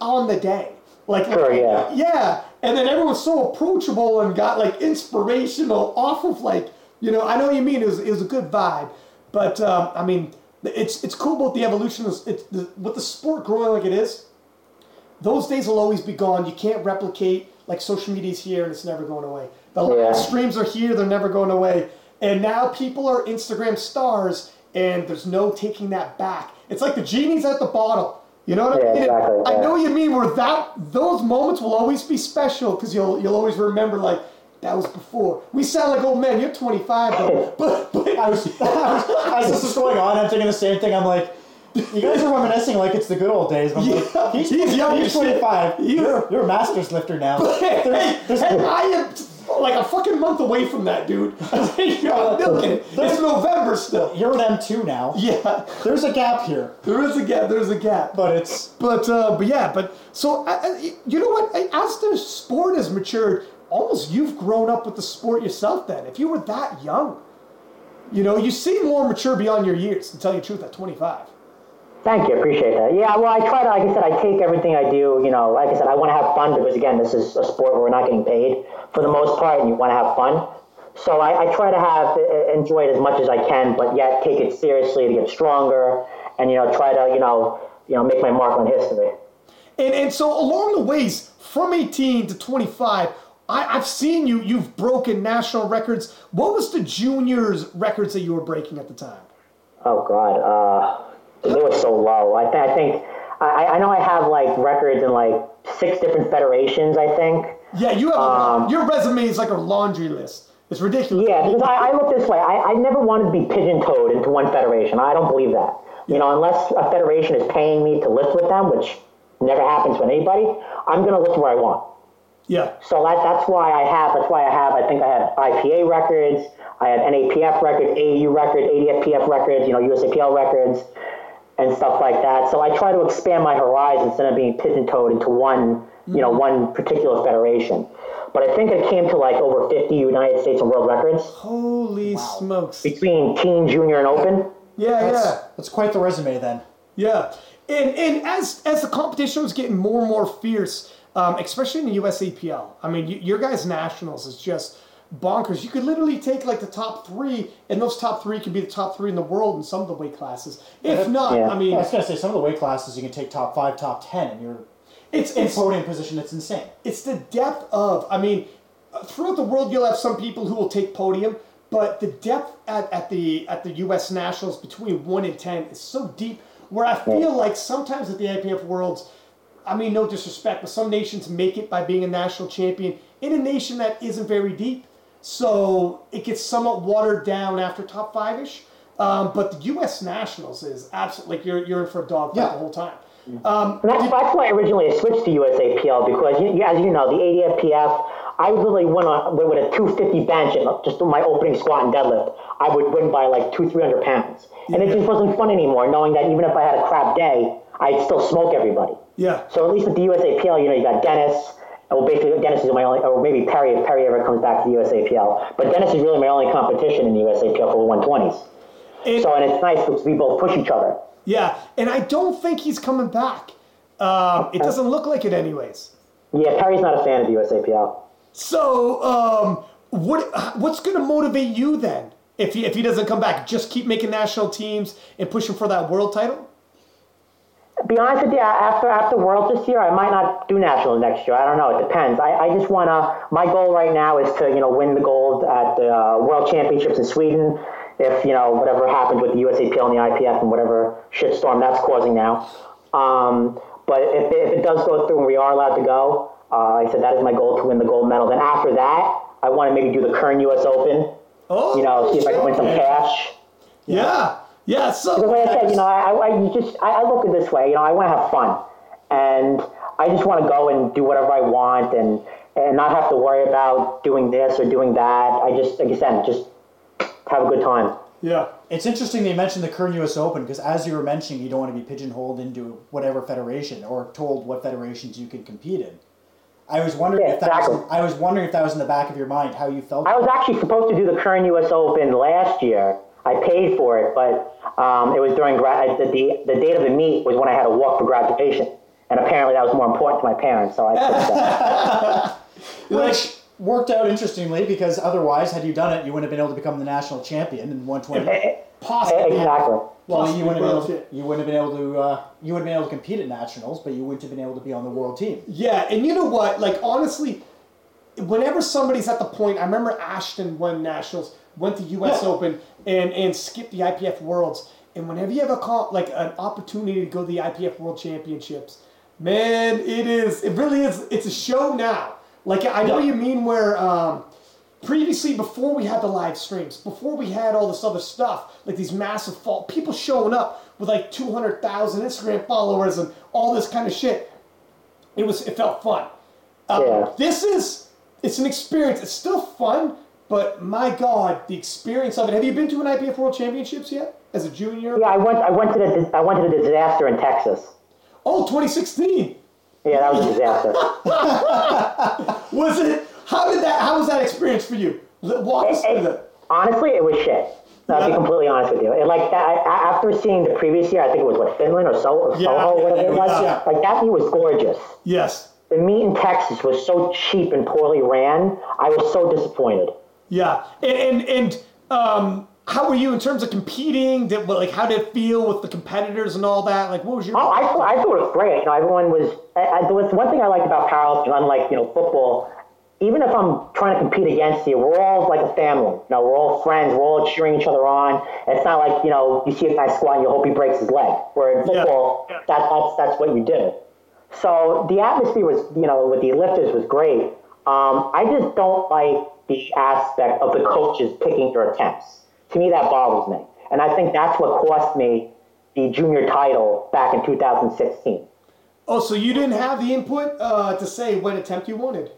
A: on the day. Like,
C: Sure, yeah.
A: yeah. And then everyone was so approachable and got like inspirational off of like, you know, I know what you mean. It was, it was a good vibe. But, um, I mean, it's, it's cool about the evolution. Of, it's the, with the sport growing like it is, those days will always be gone. You can't replicate, like, social media's here and it's never going away. The
C: Yeah.
A: streams are here, they're never going away. And now people are Instagram stars and there's no taking that back. It's like the genie's at the bottle. You know what I mean?
C: exactly,
A: I know what you mean where that those moments will always be special because you'll you'll always remember like that was before. We sound like oh, old men. You're 25, though. but but
B: I was, I was, as this is going on, I'm thinking the same thing. I'm like, you guys are reminiscing like it's the good old days. I'm
A: Yeah,
B: like, he's,
A: he's young
B: he's
A: as
B: 25. You're, you're a master's lifter now.
A: hey,
B: There's- there's-
A: hey, I am like a fucking month away from that, dude. I'm milking it. It's November still.
B: You're an M2 now.
A: Yeah,
B: There's a gap here,
A: there is a gap. There's a gap.
B: but it's
A: But uh, but yeah, but so uh, uh, you know what? As the sport has matured, almost you've grown up with the sport yourself. Then, if you were that young, you know, you seem more mature beyond your years. To tell you the truth, at 25.
C: Thank you, appreciate that. Yeah, well, I try to, like I said, I take everything I do, you know, like I said, I want to have fun because, again, this is a sport where we're not getting paid for the most part, and you want to have fun. So I, I try to have, enjoy it as much as I can, but yet take it seriously to get stronger and, you know, try to, you know, you know, make my mark on history.
A: And and so along the ways, from 18 to 25, I, I've seen you. You've broken national records. What was the juniors records that you were breaking at the time?
C: Oh God, uh, they were so low. I, th- I think I, I know I have like records in like six different federations. I think.
A: Yeah, you have a,
C: Um,
A: your resume is like a laundry list. It's ridiculous.
C: Yeah, because I, I look this way. I, I never wanted to be pigeon-toed into one federation. I don't believe that. You know, unless a federation is paying me to lift with them, which never happens with anybody, I'm going to lift where I want.
A: Yeah.
C: So that, that's why I have, that's why I have, I think I have IPA records, I have NAPF records, AAU records, ADFPF records, you know, USAPL records, and stuff like that. So I try to expand my horizons instead of being pigeon-toed into one, you know, one particular federation. But I think it came to like over 50 United States and world records
A: Holy smokes.
C: between teen, junior, and open.
A: Yeah,
B: that's,
A: yeah.
B: that's quite the resume then.
A: Yeah, and and as as the competition was getting more and more fierce, um, especially in the USAPL, I mean, you, your guys' nationals is just bonkers. You could literally take like the top three, and those top three could be the top three in the world in some of the weight classes. If not,
C: Yeah.
A: I mean,
B: I was gonna say some of the weight classes you can take top five, top ten, and you're
A: it's
B: in
A: it's
B: podium position. It's insane.
A: it's the depth of i mean throughout the world you'll have some people who will take podium but the depth at, at the at the us nationals between 1 and 10 is so deep where i feel like sometimes at the ipf worlds i mean no disrespect but some nations make it by being a national champion in a nation that isn't very deep so it gets somewhat watered down after top five-ish um, but the us nationals is absolutely like you're, you're in for a dog fight
B: Yeah.
A: the whole time um,
C: that's, that's why originally I switched to USAPL because, you, you- as you know, the ADFPF, I literally went on with with a 250 bench and just do my opening squat and deadlift. I would win by like two, 300 pounds. And it just wasn't fun anymore, knowing that even if I had a crap day, I'd still smoke everybody.
A: yeah
C: So at least with the USAPL, you know, you got Dennis. Well, basically, Dennis is my only, or maybe Perry if Perry ever comes back to the USAPL. But Dennis is really my only competition in the USAPL for the 120s.
A: And-
C: So, and it's nice because we both push each other.
A: Yeah, and I don't think he's coming back. Um, it doesn't look like it, anyways.
C: Yeah, Perry's not a fan of the USAPL.
A: So, um, what what's going to motivate you then? If he, if he doesn't come back, just keep making national teams and pushing for that world title.
C: Be honest with you, after after Worlds this year, I might not do nationals next year. I don't know. It depends. I, I just wanna. My goal right now is to you know win the gold at the uh, World Championships in Sweden. If you know whatever happens with the USAPL and the IPF and whatever shitstorm that's causing now. Um, but if, if it does go through and we are allowed to go, uh, I said that is my goal to win the gold medal. Then after that, I want to maybe do the Kern US Open.
A: Oh,
C: You know, see if I can win some cash.
A: yeah, yeah.
C: The
A: So,
C: way I said, you know, I, I you just I, I look at it this way. You know, I want to have fun, and I just want to go and do whatever I want, and and not have to worry about doing this or doing that. I just, like I said, just have a good time.
A: yeah,
B: It's interesting that you mentioned the Kern U.S. Open because, as you were mentioning, you don't want to be pigeonholed into whatever federation or told what federations you can compete in. I was wondering
C: Yeah,
B: if that was. I was wondering if that was in the back of your mind, how you felt.
C: I was actually supposed to do the Kern U.S. Open last year. I paid for it, but um, it was during gra- the, the the date of the meet was when I had to walk for graduation, and apparently that was more important to my parents. So I took that.
B: Which worked out interestingly because otherwise, had you done it, you wouldn't have been able to become the national champion in 120.
A: Possibly.
C: exactly.
B: Well,
A: Possibly
B: you wouldn't, have been able,
A: champ-
B: you wouldn't have been able to. Uh, you wouldn't have been able to compete at nationals, but you wouldn't have been able to be on the world team.
A: Yeah, and you know what? Like honestly, whenever somebody's at the point, I remember Ashton won nationals, went to U.S.
B: Yeah.
A: Open, and and skipped the IPF Worlds. And whenever you have a call, like an opportunity to go to the IPF World Championships, man, it is. It really is. It's a show now. Like I know
B: Yeah.
A: you mean where. Um, previously before we had the live streams before we had all this other stuff like these massive fall people showing up with like 200000 instagram followers and all this kind of shit it was it felt fun um,
C: Yeah.
A: this is it's an experience it's still fun but my god the experience of it have you been to an ipf world championships yet as a junior
C: Yeah, I went. I went to the. I went to the disaster in Texas.
A: oh 2016
C: Yeah, that was a disaster.
A: was it how did that how was that experience for you walk us through that
C: Honestly, it was shit. No, I'll be completely honest with you. Like that, I, after seeing the previous year, I think it was what Finland or, so, or
A: Yeah,
C: Salo, whatever it was.
A: yeah.
C: Like that meet was gorgeous.
A: yes
C: The meet in Texas was so cheap and poorly ran. I was so disappointed.
A: Yeah, and and, and um, how were you in terms of competing? Did like how did it feel with the competitors and all that? Like what was your?
C: Oh, I thought, I thought it was great. You know, everyone was. I, I, there was one thing I liked about powerlifting, unlike you know football. Even if I'm trying to compete against you, we're all like a family. You know, we're all friends. We're all cheering each other on. It's not like you know you see a guy squat and you hope he breaks his leg. Where in
A: Yeah.
C: football, that, that's that's what you do. So the atmosphere was, you know, with the lifters was great. Um, I just don't like the aspect of the coaches picking their attempts. To me, that bothers me, and I think that's what cost me the junior title back in 2016.
A: oh, so you didn't have the input uh, to say what attempt you wanted?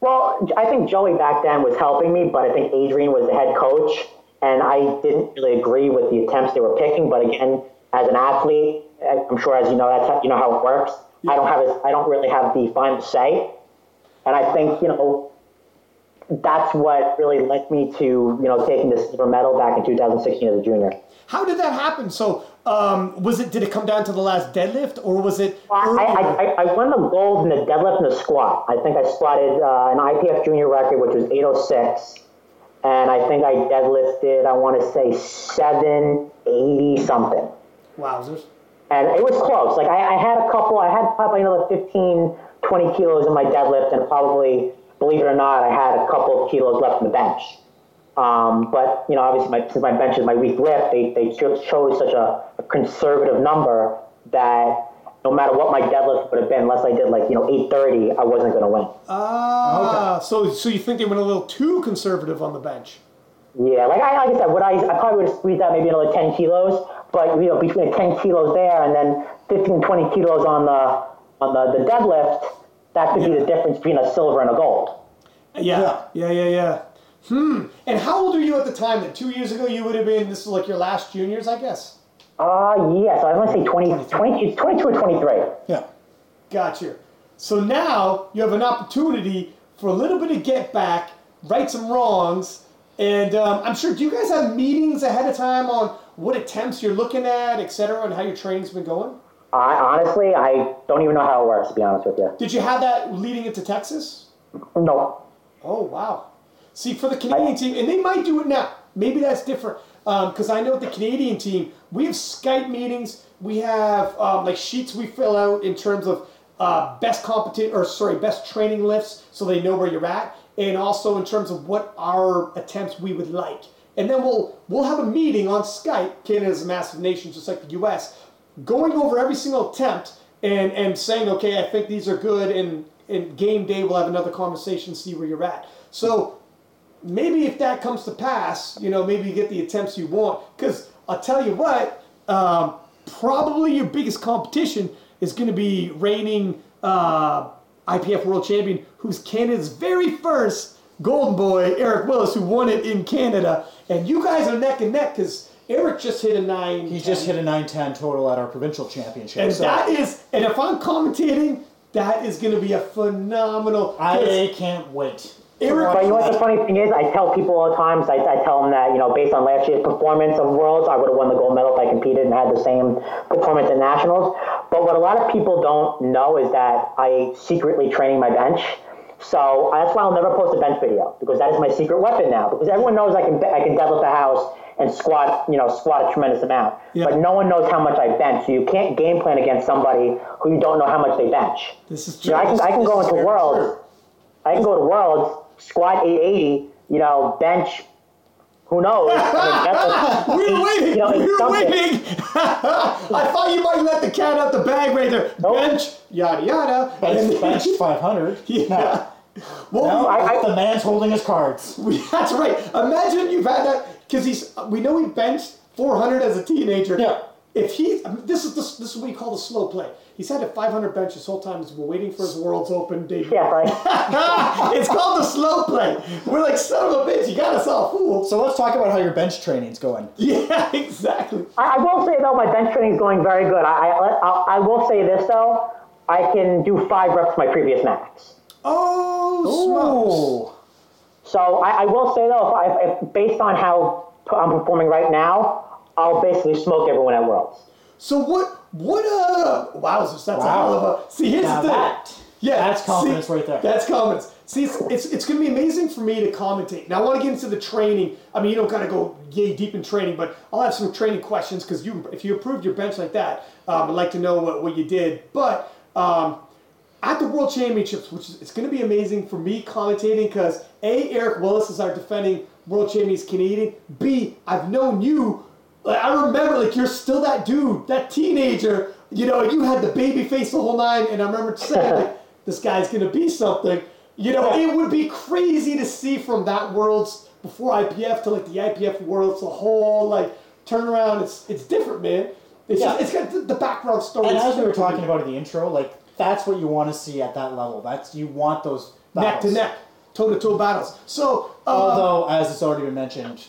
C: Well, I think Joey back then was helping me, but I think Adrian was the head coach, and I didn't really agree with the attempts they were picking. But again, as an athlete, I'm sure as you know, that's how, you know how it works. I don't have a, I don't really have the final say, and I think you know that's what really led me to you know taking the silver medal back in 2016 as a junior.
A: How did that happen? So um, was it? Did it come down to the last deadlift, or was it?
C: I. I, I, I won the gold in the deadlift and the squat. I think I squatted uh, an IPF junior record, which was 806. And I think I deadlifted, I want to say 780 something.
A: Wowzers!
C: And it was close. Like I, I had a couple, I had probably another 15, 20 kilos in my deadlift, and probably, believe it or not, I had a couple of kilos left on the bench. Um, but you know, obviously, my, since my bench is my weak lift, they, they chose such a, a conservative number that no matter what my deadlift would have been, unless I did like you know 830, I wasn't going to win.
A: Ah, so so you think they went a little too conservative on the bench?
C: Yeah, like I like I said, would I I probably would have squeezed out maybe another 10 kilos, but you know between the 10 kilos there and then 15, 20 kilos on the on the, the deadlift, that could be the difference between a silver and a gold.
A: Yeah, yeah, yeah, yeah. Hmm. And how old were you at the time? That two years ago you would have been. This is like your last juniors, I guess.
C: Uh, yeah, so I want to say 20, 20, 22 or 23.
B: Yeah.
A: Gotcha. So now you have an opportunity for a little bit of get back, right some wrongs, and um, I'm sure. Do you guys have meetings ahead of time on what attempts you're looking at, et cetera, and how your training's been going?
C: I honestly, I don't even know how it works, to be honest with you.
A: Did you have that leading into Texas?
C: No.
A: Oh wow! See, for the Canadian team, and they might do it now. Maybe that's different because I know the Canadian team. We have Skype meetings. We have um, like sheets we fill out in terms of uh, best competition or sorry, best training lifts, so they know where you're at, and also in terms of what our attempts we would like. And then we'll we'll have a meeting on Skype. Canada's a massive nation, just like the U.S. Going over every single attempt and and saying, okay, I think these are good, and and game day we'll have another conversation, see where you're at. So maybe if that comes to pass, you know, maybe you get the attempts you want. Because I'll tell you what, um, probably your biggest competition is going to be reigning uh, IPF world champion, who's Canada's very first golden boy, Eric Willis, who won it in Canada. And you guys are neck and neck because Eric just hit a nine.
B: He just hit a 910 total at our provincial championship.
A: And
B: so
A: that is, and if I'm commentating, that is going to be a phenomenal.
B: I can't wait.
A: Eric,
C: But you know what the funny thing is? I tell people all the times, I, I tell them that, you know, based on last year's performance of Worlds, I would have won the gold medal if I competed and had the same performance at Nationals. But what a lot of people don't know is that I secretly training my bench. So that's why I'll never post a bench video because that is my secret weapon now. Because everyone knows I can I can deadlift a house and squat, you know, squat a tremendous amount.
A: Yeah.
C: But no one knows how much I bench. So you can't game plan against somebody who you don't know how much they bench.
A: this is
C: You know, I can, I can go into worlds.
A: true.
C: I can go to worlds, squat 880, you know, bench. Who knows? I mean,
A: We were waiting.
C: You know,
A: we
C: it's
A: were
C: something.
A: waiting. I thought you might let the cat out the bag right there.
C: Nope.
A: Bench, yada yada.
B: Bench,
A: And-
B: bench 500.
A: Yeah. Well,
B: No,
C: I- I-
B: the man's holding his cards.
A: we, that's right. Imagine you've had that because he's. We know he benched 400 as a teenager.
B: Yeah.
A: If he, I mean, this is the, this is what we call the slow play. He's had a 500 bench this whole time. He's been waiting for his World's Open debut.
C: yeah, right.
A: it's called the slow play. We're like, son of a bitch, you got us all fooled.
B: So let's talk about how your bench training's going.
A: Yeah, exactly.
C: I, I will say though, my bench training is going very good. I, I, I, I will say this though, I can do five reps my previous max.
A: Oh, smokes.
B: Oh.
C: So I, I will say though, if, I, if based on how I'm performing right now, I'll basically smoke everyone at Worlds.
A: So what? What? Uh, wowzers! That's a
B: Wow.
A: hell of a. See, here's
B: Now
A: the thing.
B: that-
A: yeah,
B: that's confidence
A: see,
B: right there.
A: That's confidence. See, it's, it's it's gonna be amazing for me to commentate. Now I want to get into the training. I mean, you don't gotta go yay deep in training, but I'll have some training questions because you, if you improved your bench like that, um, I'd like to know what, what you did. But um, at the World Championships, which is it's going to be amazing for me commentating because A, Eric Willis is our defending World Champions Canadian. B, I've known you. Like, I remember, like, you're still that dude, that teenager. You know, you had the baby face the whole nine, and I remember saying, like, this guy's going to be something. You know, it would be crazy to see from that Worlds before IPF to, like, the IPF Worlds, the whole, like, turnaround. It's, it's different, man. It's,
B: Yeah.
A: just, it's got the, the background story.
B: And as we were talking about in the intro, like that's what you want to see at that level. That's you want those
A: neck to neck, toe to toe battles. So, uh,
B: Although, as it's already been mentioned,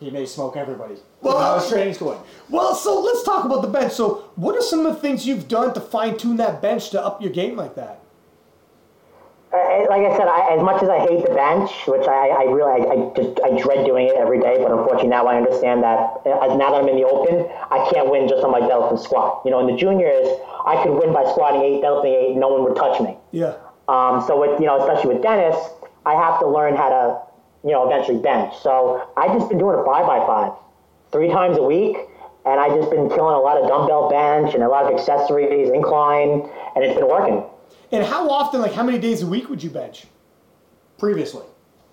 B: he may smoke everybody.
A: Well,
B: how
A: is
B: how training's going.
A: well, so let's talk about the bench. So, what are some of the things you've done to fine tune that bench to up your game like that?
C: Uh, like I said, I, as much as I hate the bench, which I, I really, I, I just, I dread doing it every day. But unfortunately, now I understand that uh, now that I'm in the open, I can't win just on my deadlift and squat. You know, in the juniors, I could win by squatting eight, deadlifting eight, no one would touch me.
A: Yeah.
C: Um, so with you know, especially with Dennis, I have to learn how to, you know, eventually bench. So I've just been doing a five by five, three times a week, and I've just been killing a lot of dumbbell bench and a lot of accessories, incline, and it's been working.
A: And how often, like, how many days a week would you bench?
B: Previously.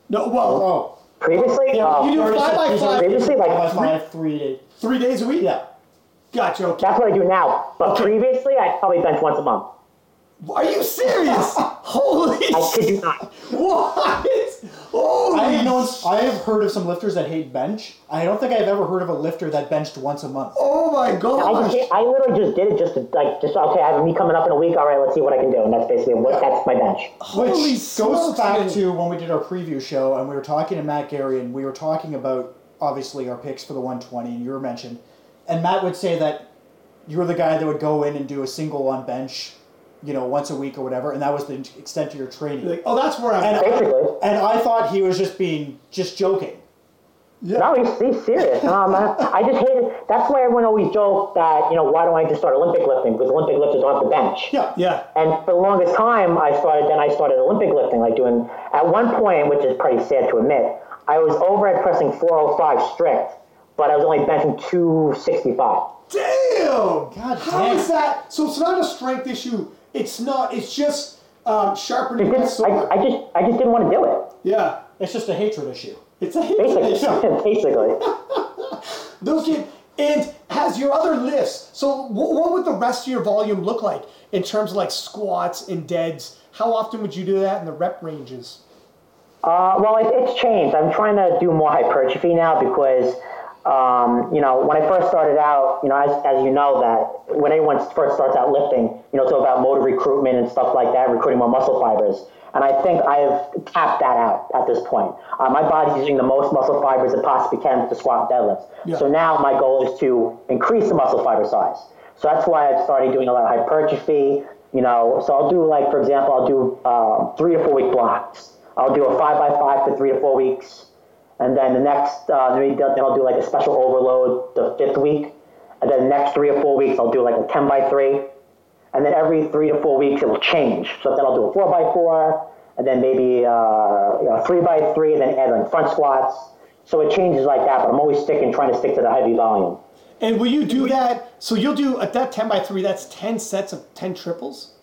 A: No, well,
B: Oh.
C: Previously,
B: Yeah,
A: you do
B: Thirty-
A: five by five.
C: Previously, like,
B: five by five, three days.
A: three days a week.
B: Yeah.
A: Gotcha. Okay.
C: that's what I do now. But
A: Okay.
C: previously, I probably bench once a month.
A: Are you serious? Holy
C: I kid you not.
A: What? Holy.
B: I have known. I have heard of some lifters that hate bench. I don't think I've ever heard of a lifter that benched once a month.
A: Oh my
C: I just, I literally just did it just to like, just okay. I have me coming up in a week. All right, let's see what I can do, and that's basically what that's my bench.
A: Holy
B: Which goes
A: smokes,
B: back
A: man.
B: to when we did our preview show and we were talking to Matt Gary and we were talking about obviously our picks for the 120 and you were mentioned. And Matt would say that you were the guy that would go in and do a single on bench, you know, once a week or whatever, and that was the extent of your training.
A: Like, oh, that's where I'm.
B: And,
C: Basically.
B: and I thought he was just being just joking.
C: No, he's, he's serious. Um, I, I just hate it. That's why everyone always jokes that you know why don't I just start Olympic lifting because Olympic lifters don't have bench.
B: Yeah.
A: yeah.
C: And for the longest time, I started. Then I started Olympic lifting, like doing. At one point, which is pretty sad to admit, I was overhead pressing 405 strict, but I was only benching 265.
A: Damn!
B: God
A: How
B: damn.
A: is that? So it's not a strength issue. It's not. It's just um, sharpening my
C: just, I,
A: sword.
C: I just, I just didn't want to do it.
A: Yeah,
B: It's just a hatred issue.
A: it's a hit.
C: Basically, basically.
A: No kid. And has your other lifts? So what, what would the rest of your volume look like in terms of like squats and deads? How often would you do that in the rep ranges?
C: Uh, well, it, it's changed. I'm trying to do more hypertrophy now because um, you know, when I first started out, you know, as, as you know that when anyone first starts out lifting, you know, it's all about motor recruitment and stuff like that, recruiting more muscle fibers. And I think I've tapped that out at this point. Uh, my body's using the most muscle fibers it possibly can with the squat deadlifts.
A: Yeah.
C: So now my goal is to increase the muscle fiber size. So that's why I've started doing a lot of hypertrophy. You know, so I'll do like, for example, I'll do uh, three to four week blocks. I'll do a five by five for three to four weeks, and then the next, uh, maybe then I'll do like a special overload the fifth week, and then the next three or four weeks I'll do like a ten by three, and then every three to four weeks it will change. So then I'll do a four by four, and then maybe uh, you know, three by three, and then add like front squats. So it changes like that, but I'm always sticking, trying to stick to the heavy volume.
A: And will you do that? So you'll do at that ten by three. That's ten sets of ten triples.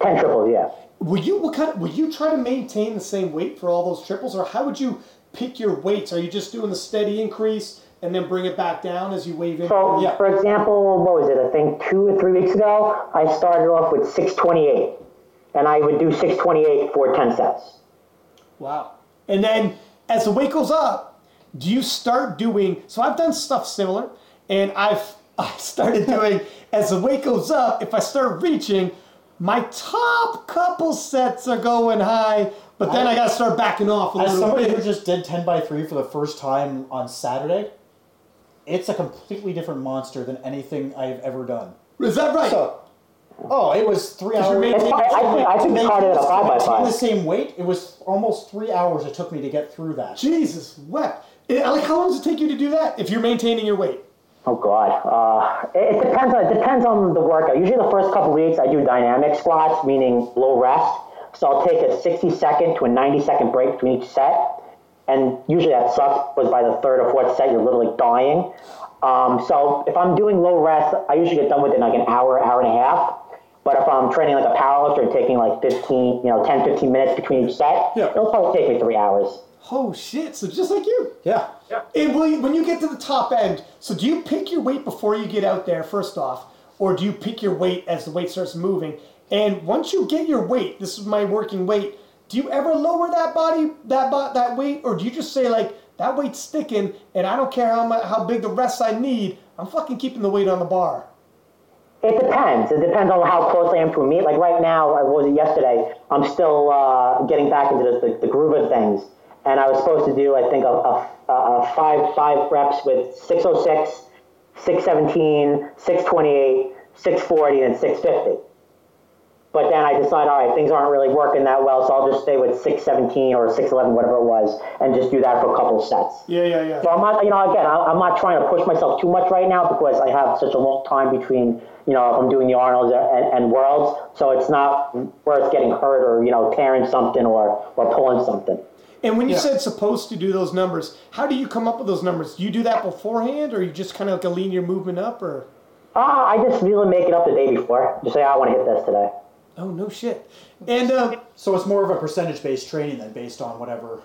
C: Ten triples, yeah.
A: Will you what kind? Will you try to maintain the same weight for all those triples, or how would you pick your weights? Are you just doing the steady increase and then bring it back down as you wave in?
C: So,
B: Yeah.
C: for example, what was it? I think two or three weeks ago, I started off with 628, and I would do 628 for 10 sets.
A: Wow. And then as the weight goes up, do you start doing so I've done stuff similar and I've I started doing as the weight goes up, if I start reaching, my top couple sets are going high, but then I, gotta start backing off a
B: As
A: little
B: somebody who just did 10 by 3 for the first time on Saturday, it's a completely different monster than anything I've ever done.
A: Is that right?
B: So, oh, it was three
A: Because you're
B: hours.
A: maintaining-
C: I, I think, I think it's harder than a 5 by
B: maintain the same weight. It was almost three hours it took me to get through that.
A: Jesus wept. Eh, Like how long does it take you to do that if you're maintaining your weight?
C: Oh God, uh, it, it depends. On, it depends on the workout. Usually, the first couple weeks, I do dynamic squats, meaning low rest. So I'll take a 60 second to a 90 second break between each set, and usually that sucks because by the third or fourth set, you're literally dying. Um, so if I'm doing low rest, I usually get done within like an hour, hour and a half. But if I'm training like a powerlifter and taking like 15, you know, 10, 15 minutes between each set,
B: Yeah.
C: it'll probably take me three hours.
A: Oh shit! So just like you.
B: Yeah. Yeah.
A: And will you, when you get to the top end, so do you pick your weight before you get out there, first off, or do you pick your weight as the weight starts moving? And once you get your weight, this is my working weight. Do you ever lower that body, that that weight, or do you just say like that weight's sticking, and I don't care how much, how big the rest I need, I'm fucking keeping the weight on the bar.
C: It depends. It depends on how close I am to a meet. Like right now, I was yesterday. I'm still uh, getting back into the, the, the groove of things, and I was supposed to do I think a, a, a five five reps with 606, 617, 628, 640, and 650. But then I decided, all right, things aren't really working that well, so I'll just stay with 617 or 611, whatever it was, and just do that for a couple of sets.
A: Yeah, yeah, yeah.
C: So I'm not, you know, again, I- I'm not trying to push myself too much right now because I have such a long time between, you know, if I'm doing the Arnold's and, and Worlds. So it's not worth getting hurt or, you know, tearing something or, or pulling something.
A: And when you
B: Yeah.
A: said supposed to do those numbers, how do you come up with those numbers? Do you do that beforehand, or you just kind of like lean your movement up, or?
C: Ah, I just really make it up the day before. Just say, I want to hit this today.
A: Oh no shit. And uh,
B: So it's more of a percentage based training than based on whatever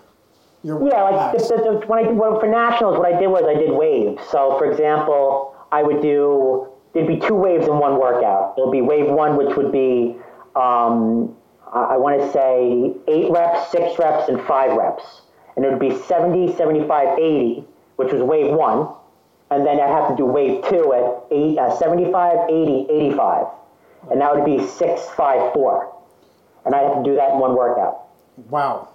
B: your
C: Yeah, like the, the, the, when I when, for nationals, what I did was I did waves. So, for example, I would do there'd be two waves in one workout. There'll be wave one, which would be um, I, I want to say eight reps, six reps, and five reps, and it would be 70, 75, 80, which was wave one, and then I'd have to do wave two at eight, uh, 75, 80, 85, and that would be six, five, four, and I have to do that in one workout.
B: Wow.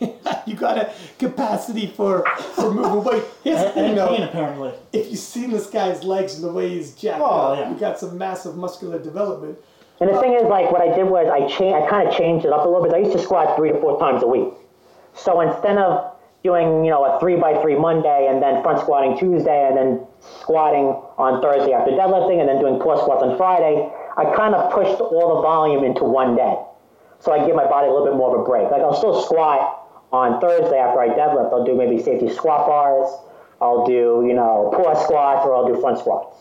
A: you got a capacity for for moving weight. Here's the thing,
B: and
A: though.
B: pain, apparently.
A: If you've seen this guy's legs and the way he's jacked
B: Oh,
A: up,
B: yeah.
A: you got some massive muscular development.
C: And the uh, thing is, like, what I did was I changed, I kind of changed it up a little bit. I used to squat three to four times a week. So instead of doing, you know, a three by three Monday and then front squatting Tuesday and then squatting on Thursday after deadlifting and then doing pull squats on Friday, I kind of pushed all the volume into one day. So I give my body a little bit more of a break. Like I'll still squat on Thursday after I deadlift. I'll do maybe safety squat bars. I'll do, you know, pull squats or I'll do front squats.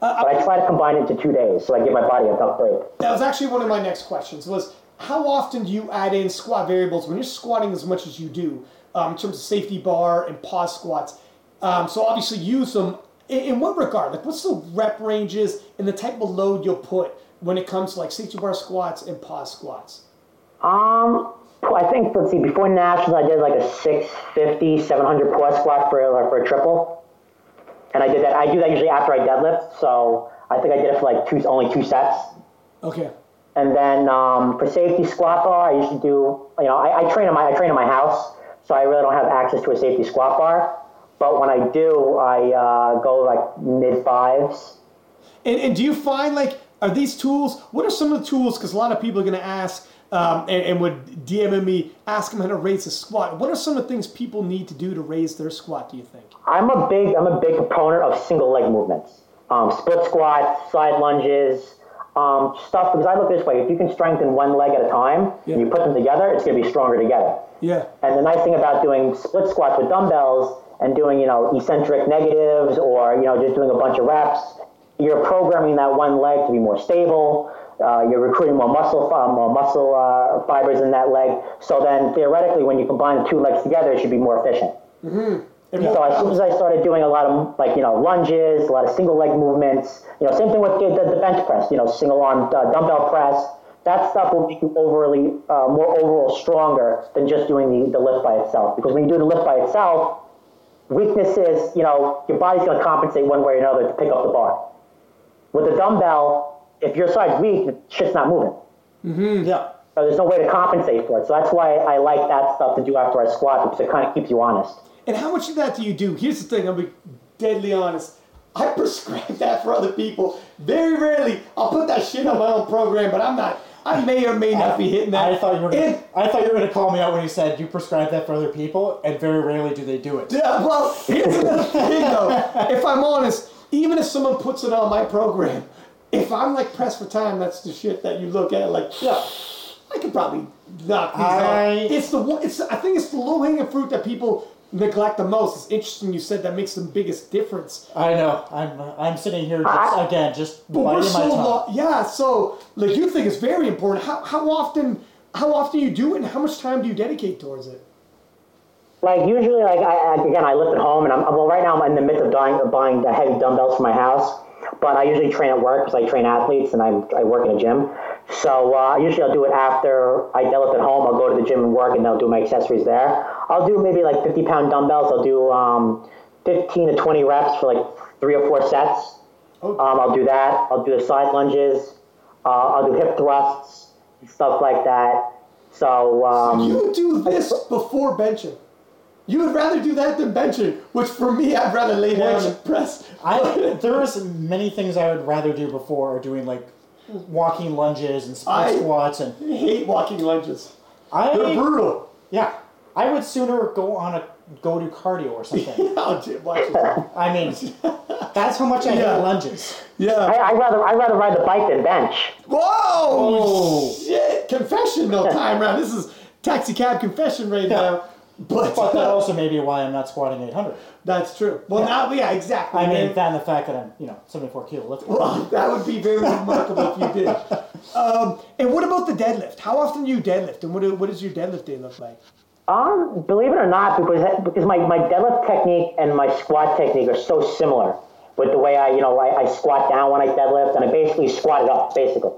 C: but I try to combine it into two days so I give my body a tough break.
A: That was actually one of my next questions. Was how often do you add in squat variables when you're squatting as much as you do um, in terms of safety bar and pause squats? Um, so obviously use them. In, in what regard? Like what's the rep ranges and the type of load you'll put when it comes to like safety bar squats and pause squats?
C: Um, I think let's see. Before nationals, I did like a 650, 700 pull squat for like, for a triple. and I did that. I do that usually after I deadlift, so I think I did it for like two, only two sets.
A: Okay.
C: And then um, for safety squat bar, I usually do. You know, I, I train in my I train in my house, so I really don't have access to a safety squat bar. But when I do, I uh, go like mid fives.
A: And, and do you find like are these tools? What are some of the tools? Because a lot of people are going to ask um, and, and would DM me ask them how to raise a squat. What are some of the things people need to do to raise their squat? Do you think?
C: I'm a big I'm a big proponent of single leg movements, um, split squats, side lunges, um, stuff. Because I look this way: if you can strengthen one leg at a time,
A: Yeah.
C: and you put them together, it's going to be stronger together.
A: Yeah.
C: And the nice thing about doing split squats with dumbbells and doing, you know, eccentric negatives or, you know, just doing a bunch of reps, you're programming that one leg to be more stable. Uh, you're recruiting more muscle, uh, more muscle uh, fibers in that leg. So then, theoretically, when you combine the two legs together, it should be more efficient.
A: And
C: So as soon as I started doing a lot of like you know lunges, a lot of single leg movements, you know same thing with the, the, the bench press, you know single arm uh, dumbbell press. That stuff will make you overly uh, more overall stronger than just doing the, the lift by itself. Because when you do the lift by itself, weakness is you know your body's going to compensate one way or another to pick up the bar. With the dumbbell, if your side's weak, the shit's not moving.
B: Mm-hmm, yeah.
C: So there's no way to compensate for it. So that's why I like that stuff to do after I squat because it kind of keeps you honest.
A: And how much of that do you do? Here's the thing, I'll be deadly honest. I prescribe that for other people. Very rarely. I'll put that shit on my own program, but I'm not. I may or may not be hitting that.
B: I thought you were. Gonna,
A: And-
B: I thought you were going to call me out when you said you prescribe that for other people, and very rarely do they do it.
A: Yeah, well, here's another thing though. If I'm honest, even if someone puts it on my program, if I'm like pressed for time, that's the shit that you look at. Like, yeah, I could probably knock these
B: I-
A: off. It's the one. It's I think it's the low hanging fruit that people neglect the most. It's interesting you said that makes the biggest difference.
B: I know. I'm. Uh, I'm sitting here just
C: I-
B: again, just
A: But we're
B: biting my
A: so
B: tongue.
A: lo- yeah. So like you think it's very important. How how often how often you do it, and how much time do you dedicate towards it?
C: Like usually, like I, I- again, I lift at home, and I'm well. Right now, I'm in the midst of buying, buying the heavy dumbbells for my house. But I usually train at work because I train athletes and I, I work in a gym. So uh, usually I'll do it after I deadlift at home. I'll go to the gym and work, and I'll do my accessories there. I'll do maybe like 50 pound dumbbells. I'll do um, 15 to 20 reps for like three or four sets. Um, I'll do that. I'll do the side lunges. Uh, I'll do hip thrusts, stuff like that. So um,
A: You do this before benching. You would rather do that than benching, which for me, I'd rather lay down
B: Which-
A: and press.
B: I there is many things I would rather do before doing like walking lunges and split
A: I-
B: squats and I
A: hate walking lunges. They're
B: I
A: brutal.
B: yeah I would sooner go on a go do cardio or something.
A: Oh, Jim, watch yourself.
B: I mean, that's how much I
A: Yeah.
B: hate lunges.
C: I,
A: Yeah.
C: I rather I'd rather ride the bike than bench.
A: Whoa!
B: Oh.
A: Shit! Confession, no time around. This is taxi cab confession right now. But,
B: But that also may be why I'm not squatting 800.
A: that's true. Well, now, yeah, exactly.
B: I mean,
A: man.
B: than the fact that I'm you know 74 kilo lifter.
A: Well, that would be very remarkable if you did. Um, and what about the deadlift? How often do you deadlift, and what, do- what does your deadlift day look like?
C: Um, believe it or not, because because my, my deadlift technique and my squat technique are so similar with the way I you know I, I squat down when I deadlift and I basically squat it up basically.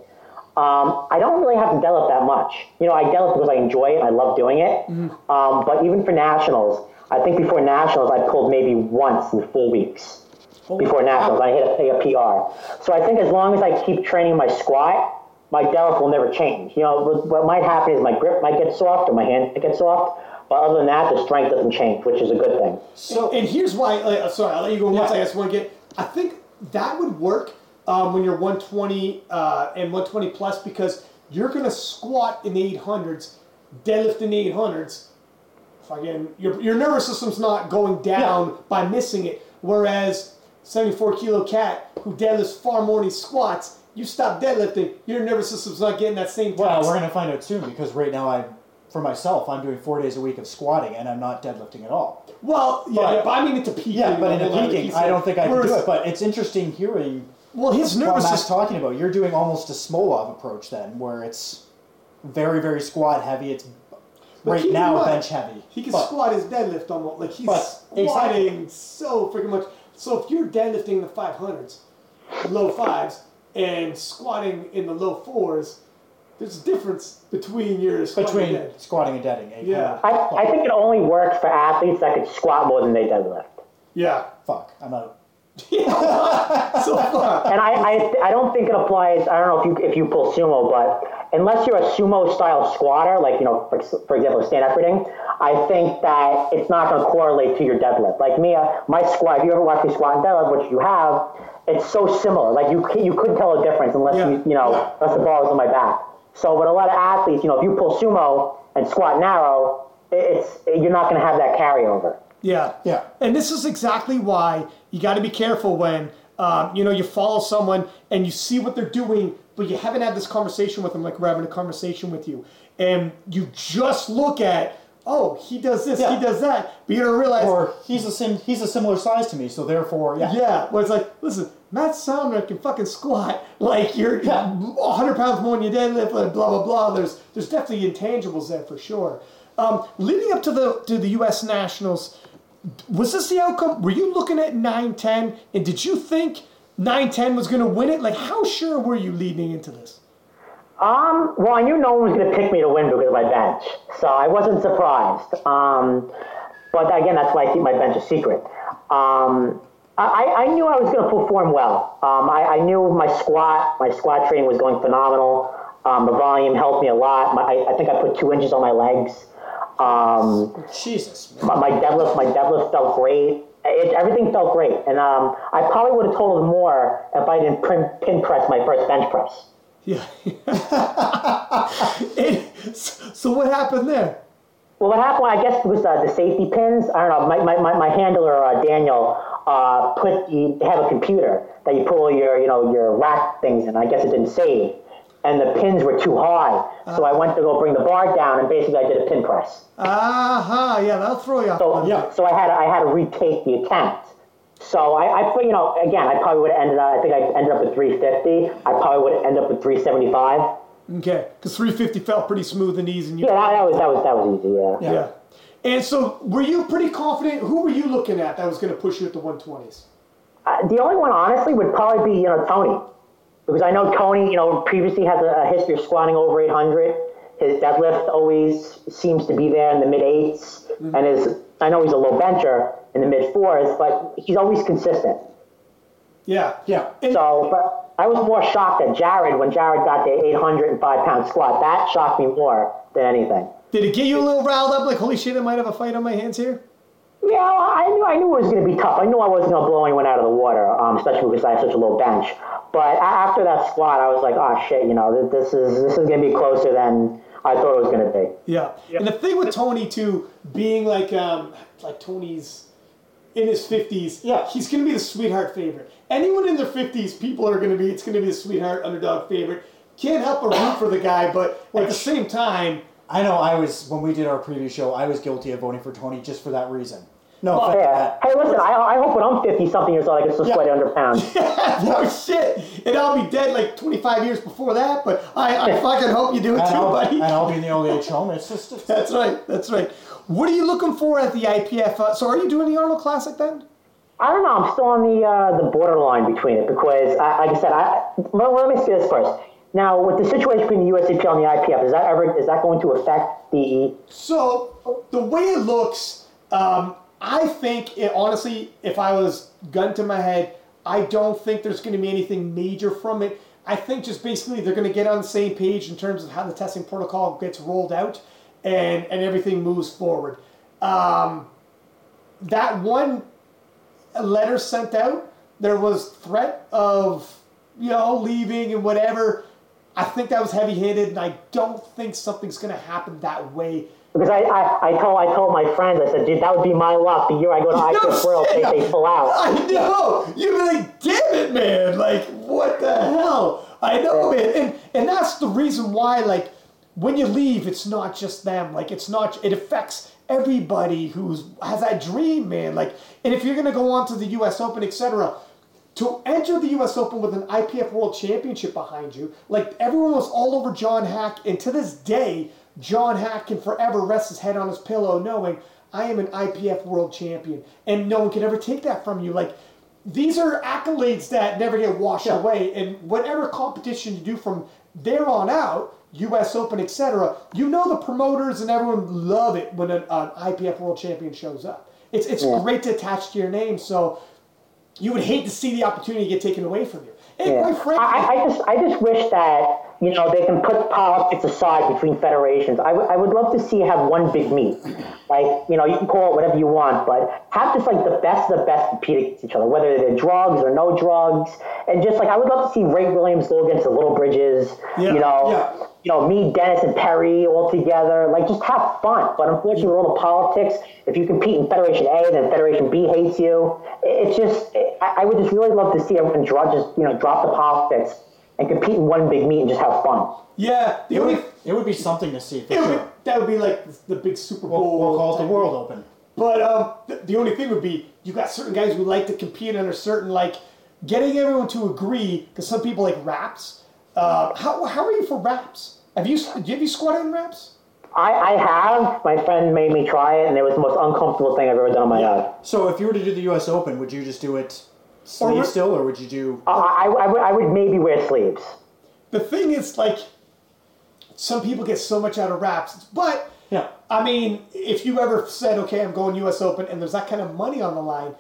C: Um, I don't really have to deadlift that much. You know, I deadlift because I enjoy it. I love doing it. Um, but even for nationals, I think before nationals I pulled maybe once in four weeks. Before nationals, I hit a, a PR. So I think as long as I keep training my squat, my deadlift will never change. You know, what, what might happen is my grip might get soft or my hand might get soft. But other than that, the strength doesn't change, which is a good thing.
B: So
A: And here's why. Like, uh, sorry, I'll let you go once
B: Yeah.
A: I ask one again. I think that would work um, when you're 120 uh, and 120 plus because you're gonna squat in the 800s, deadlift in the 800s. Fucking, your your nervous system's not going down by missing it. Whereas 74 kilo cat who deadlifts far more than he squats, you stop deadlifting, your nervous system's not getting that same.
B: well, we're gonna find out soon because right now I, for myself, I'm doing four days a week of squatting and I'm not deadlifting at all.
A: well, yeah,
B: but-
A: yeah, but I mean into peaking.
B: Yeah, but in a peaking, I don't think I can do it. But it's interesting hearing
A: Well, his
B: what
A: nervous
B: Matt's talking about. You're doing almost a Smolov approach then, where it's very, very squat heavy. It's
A: But
B: right now
A: mind,
B: bench heavy.
A: He can
B: But-
A: squat his deadlift almost like he's squatting
B: exactly.
A: so freaking much. So if you're deadlifting the 500s, low fives, and squatting in the low fours, there's a difference between your squat
B: between
A: and dead.
B: squatting and deading. 800.
A: Yeah.
C: I, I think it only works for athletes that could squat more than they deadlift.
A: Yeah.
B: Fuck, I'm out.
A: So far.
C: And I, I, I don't think it applies. I don't know if you if you pull sumo, but unless you're a sumo style squatter, like you know, for, for example, Stan Efferding, I think that it's not going to correlate to your deadlift. Like me, uh, my squat. If you ever watch me squat and deadlift, which you have, it's so similar. Like you you couldn't tell a difference unless
A: Yeah.
C: you you know
A: Yeah.
C: unless the ball was on my back. So, but a lot of athletes, you know, if you pull sumo and squat narrow, it's you're not going to have that carryover.
A: Yeah.
B: Yeah.
A: And this is exactly why you got to be careful when, um, you know, you follow someone and you see what they're doing, but you haven't had this conversation with them like we're having a conversation with you. And you just look at, oh, he does this,
B: Yeah.
A: he does that. But you don't realize,
B: Or he's a sim, he's a similar size to me, so therefore, yeah.
A: yeah, well, it's like, listen, Matt Sumner can fucking squat like you're
B: Yeah.
A: 100 pounds more than you deadlift, blah blah blah. There's there's definitely intangibles there for sure. Um, leading up to the to the U.S. Nationals, was this the outcome? Were you looking at 9-10, and did you think 9-10 was going to win it? Like, how sure were you leading into this?
C: Um, well, I knew no one was going to pick me to win because of my bench, so I wasn't surprised. Um, but again, that's why I keep my bench a secret. Um, I, I knew I was going to perform well. Um, I, I knew my squat, my squat training was going phenomenal. Um, the volume helped me a lot. My, I, I think I put two inches on my legs. Um,
B: Jesus.
C: my, my deadlift, my deadlift felt great. It, everything felt great, and um, I probably would have told them more if I didn't pin, pin press my first bench press.
A: Yeah. And so so what happened there?
C: Well, what happened, I guess, it was uh, the safety pins. I don't know. My, my, my, my handler, uh, Daniel, uh, put you have a computer that you put all your you know your rack things in. I guess it didn't save, and the pins were too high. So I went to go bring the bar down, and basically I did a pin press.
A: Aha, yeah, that'll throw you off.
C: So
B: Yeah.
C: so I had to, I had to retake the attempt. So I, I put you know again I probably would have ended up I think I ended up with 350. I probably would have ended up with 375.
A: Okay, because 350 felt pretty smooth and easy. And you
C: Yeah, that, that was that was that was easy. Yeah.
B: Yeah.
A: Yeah. And so, were you pretty confident? Who were you looking at that was going to push you at the 120s?
C: Uh, the only one, honestly, would probably be you know Tony, because I know Tony, you know, previously has a, a history of squatting over 800. His deadlift always seems to be there in the mid 8s mm-hmm. and his I know he's a low bencher in the mid fours, but he's always consistent.
A: Yeah.
B: Yeah.
A: And,
C: So, but I was more shocked at Jared when Jared got the 805 pound squat. That shocked me more than anything.
A: did it get you a little riled up? Like, holy shit, I might have a fight on my hands here?
C: Yeah, I knew I knew it was going to be tough. I knew I wasn't going to blow anyone out of the water, um, especially because I have such a low bench. But after that squat, I was like, oh shit, you know, this is this is going to be closer than I thought it was going to be.
A: Yeah. And the thing with Tony, too, being like, um, like Tony's in his 50s,
B: Yeah.
A: he's going to be the sweetheart favorite. Anyone in their 50s, people are going to be, it's going to be the sweetheart underdog favorite. Can't help but root for the guy, but at the same time,
B: I know I was, when we did our preview show, I was guilty of voting for Tony just for that reason. No offense
C: Yeah. Hey, listen, I, I hope when I'm 50 something years old, I can still
B: Yeah.
C: sweat 100 pounds.
A: no shit. And I'll be dead like 25 years before that, but I, I fucking hope you do it
B: And
A: too,
B: I'll,
A: buddy.
B: and I'll be in the old age home. It's just, it's,
A: That's right. That's right. What are you looking for at the IPF? Uh, so are you doing the Arnold Classic then?
C: I don't know. I'm still on the uh, the borderline between it because, I, like I said, I, let, let me say this first. Now, with the situation between the USAPL and the IPF, is that ever is that going to affect the
A: So the way it looks, um, I think it, honestly, if I was gun to my head, I don't think there's going to be anything major from it. I think just basically they're going to get on the same page in terms of how the testing protocol gets rolled out, and and everything moves forward. Um, that one letter sent out, there was threat of you know leaving and whatever. I think that was heavy-handed, and I don't think something's going to happen that way.
C: Because I, I, I told I told my friends I said dude that would be my luck the year I go to IPF World they, they pull out
A: I know. You'd be like, damn it, man. Like, what the hell? I know, man. And and that's the reason why, like, when you leave, it's not just them. Like, it's not. It affects everybody who's has that dream, man. Like, and if you're gonna go on to the U.S. Open, etc. To enter the U.S. Open with an IPF World Championship behind you, like everyone was all over John Haack, and to this day, John Haack can forever rest his head on his pillow knowing I am an IPF World Champion, and no one can ever take that from you. Like these are accolades that never get washed away, and whatever competition you do from there on out, U.S. Open, etc., you know the promoters and everyone love it when an, an IPF World Champion shows up. It's it's great to attach to your name, so you would hate to see the opportunity get taken away from you. And
C: Yeah.
A: quite frankly,
C: I, I just I just wish that you know they can put politics aside between federations. I would I would love to see have one big meet, like you know you can call it whatever you want, but have just like the best of the best compete against each other, whether they're drugs or no drugs, and just like I would love to see Ray Williams go against the Little Bridges,
A: Yeah,
C: you know.
A: yeah.
C: You know, me, Dennis, and Perry all together. Like, just have fun. But unfortunately, with all the politics, if you compete in Federation A, then Federation B hates you. It's just, I, I would just really love to see everyone draw, just you know, drop the politics and compete in one big meet and just have fun.
A: yeah, the
B: It
A: only
B: would, it would be something to see for
A: it would that would be like the big Super
B: We'll,
A: Bowl.
B: we'll call it the World Open.
A: But um, the, the only thing would be you got certain guys who like to compete under certain like getting everyone to agree because some people like wraps. Uh, how, how are you for wraps? Have you have you squatted in wraps?
C: I, I have. My friend made me try it, and it was the most uncomfortable thing I've ever done in my life.
B: So if you were to do the U.S. Open, would you just do it sleeve
A: Or-
B: still, or would you do?
C: I, I, I, would, I would maybe wear sleeves.
A: The thing is like some people get so much out of wraps, but
B: Yeah.
A: I mean, if you ever said, okay, I'm going U.S. Open, and there's that kind of money on the line,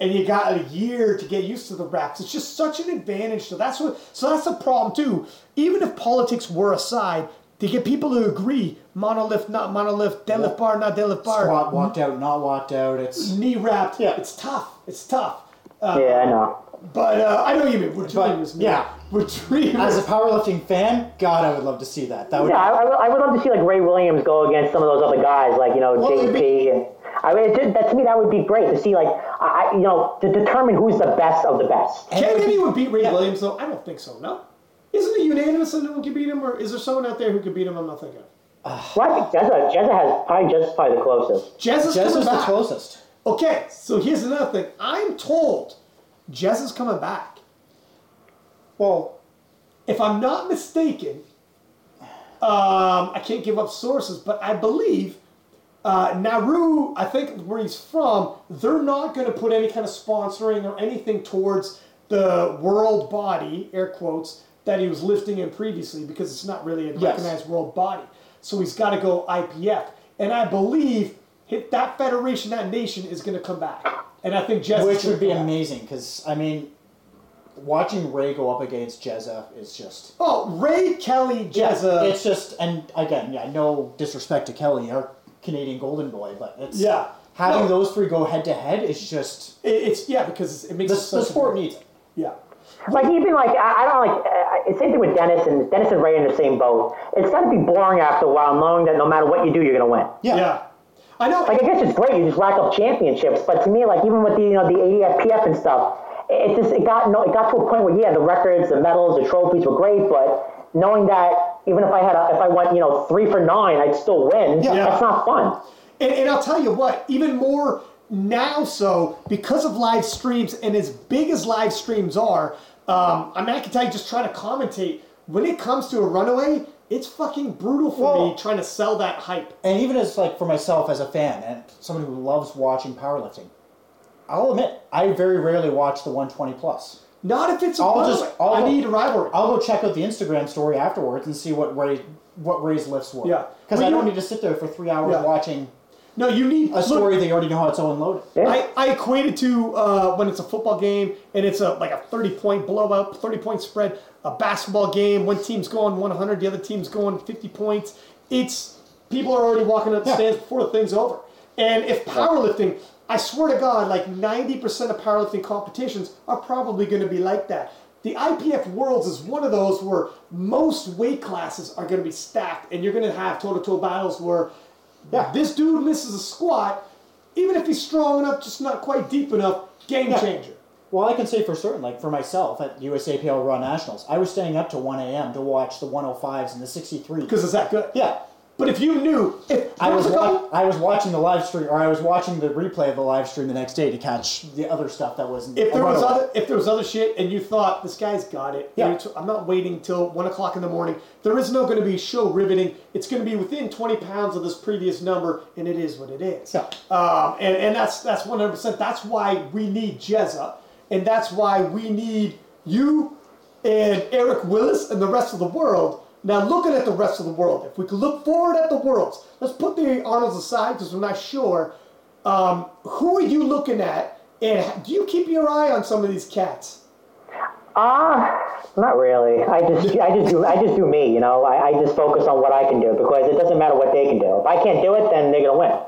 A: and you got a year to get used to the wraps, it's just such an advantage. So that's what. So that's the problem too. Even if politics were aside, to get people to agree, monolift, not monolift, deadlift bar, not deadlift bar,
B: Squat, walked out, not walked out. It's
A: knee wrapped.
B: Yeah.
A: it's tough. It's tough.
C: Yeah, I know.
A: But uh, I know you mean. We're
B: But,
A: dreamers.
B: yeah.
A: we're dreamers.
B: as a powerlifting fan, God, I would love to see that. That would.
C: Yeah, I, I, would- I would love to see like Ray Williams go against some of those other guys, like you know
A: Well, it'd
C: JP, and I mean, it, that, to me that would be great to see, like I, I- you know, to determine who's the best of the best.
B: And it
A: Can
B: would be-
A: anyone beat Ray
B: yeah.
A: Williams though? I don't think so. No. Isn't it unanimous that no one can beat him, or is there someone out there who can beat him? I'm not thinking. of?
C: Well, I think Jezza, Jezza has probably just probably the closest.
A: Jez is
B: Jez
A: coming
B: is the
A: back.
B: closest.
A: Okay, so here's another thing. I'm told Jez is coming back.
B: Well,
A: If I'm not mistaken, um, I can't give up sources, but I believe uh, Nauru, I think where he's from, they're not going to put any kind of sponsoring or anything towards the world body, air quotes, that he was lifting in previously because it's not really a
B: Yes.
A: recognized world body. So he's got to go IPF. And I believe that federation, that nation is going to come back. And I think Jez is
B: which would be
A: back.
B: amazing because I mean, watching Ray go up against Jezza is just.
A: Oh, Ray Kelly,
B: Yeah,
A: Jezza.
B: it's just, and again, yeah, no disrespect to Kelly, our Canadian Golden Boy, but it's
A: Yeah.
B: having
A: No.
B: those three go head to head is just
A: It- it's yeah because it makes
B: the,
A: it
B: the sport needs it.
A: Yeah.
C: Like even like I, I don't like uh, same thing with Dennis and Dennis and Ray in the same boat. It's got to be boring after a while, knowing that no matter what you do, you're gonna win.
B: Yeah.
A: Yeah. I know.
C: Like I guess it's great you just rack up championships, but to me, like even with the you know the ADFPF and stuff, it just it got no it got to a point where yeah, the records, the medals, the trophies were great, but knowing that even if I had a, if I went you know three for nine, I'd still win.
A: Yeah.
C: That's not fun.
A: And, and I'll tell you what, even more now so because of live streams and as big as live streams are, um, I mean, I can tell you just trying to commentate, when it comes to a runaway, it's fucking brutal for
B: Well-
A: me trying to sell that hype.
B: And even as like for myself as a fan and someone who loves watching powerlifting, I'll admit I very rarely watch the 120 plus.
A: Not if it's a
B: I'll just- I'll
A: I
B: go-
A: need a rivalry.
B: I'll go check out the Instagram story afterwards and see what Ray what Ray's lifts were.
A: Yeah.
B: because
A: Well,
B: I
A: you-
B: don't need to sit there for three hours
A: Yeah.
B: watching
A: no, you need
B: a
A: look,
B: story they already know how it's all unloaded.
C: Yeah.
A: I, I equate it to uh, when it's a football game and it's a like a 30 point blowout, 30 point spread, a basketball game, one team's going 100, the other team's going 50 points. It's people are already walking up the
B: Yeah.
A: stands before the thing's over. And if powerlifting, I swear to God, like 90% of powerlifting competitions are probably going to be like that. The IPF Worlds is one of those where most weight classes are going to be stacked, and you're going to have toe-to-toe battles where
B: Yeah.
A: this dude misses a squat, even if he's strong enough, just not quite deep enough, game
B: Yeah.
A: changer.
B: Well, I can say for certain, like for myself at USAPL Raw Nationals, I was staying up to 1 a.m. to watch the 105s and the 63.
A: Because it's that good.
B: yeah,
A: But if you knew, if
B: I was wa- I was watching the live stream, or I was watching the replay of the live stream the next day to catch the other stuff that wasn't.
A: if there was other if there was other shit and you thought this guy's got it,
B: Yeah.
A: I'm not waiting till one o'clock in the morning. There is no going to be show riveting. It's going to be within 20 pounds of this previous number, and it is what it is.
B: Yeah.
A: Um, and and that's that's 100. percent That's why we need Jezza, and that's why we need you and Eric Willis and the rest of the world. Now, looking at the rest of the world, if we could look forward at the worlds, let's put the Arnolds aside because we're not sure. Um, who are you looking at And do you keep your eye on some of these cats?
C: Ah, not really. I just, I just do, I just do me. You know, I, I just focus on what I can do because it doesn't matter what they can do. If I can't do it, then they're gonna win.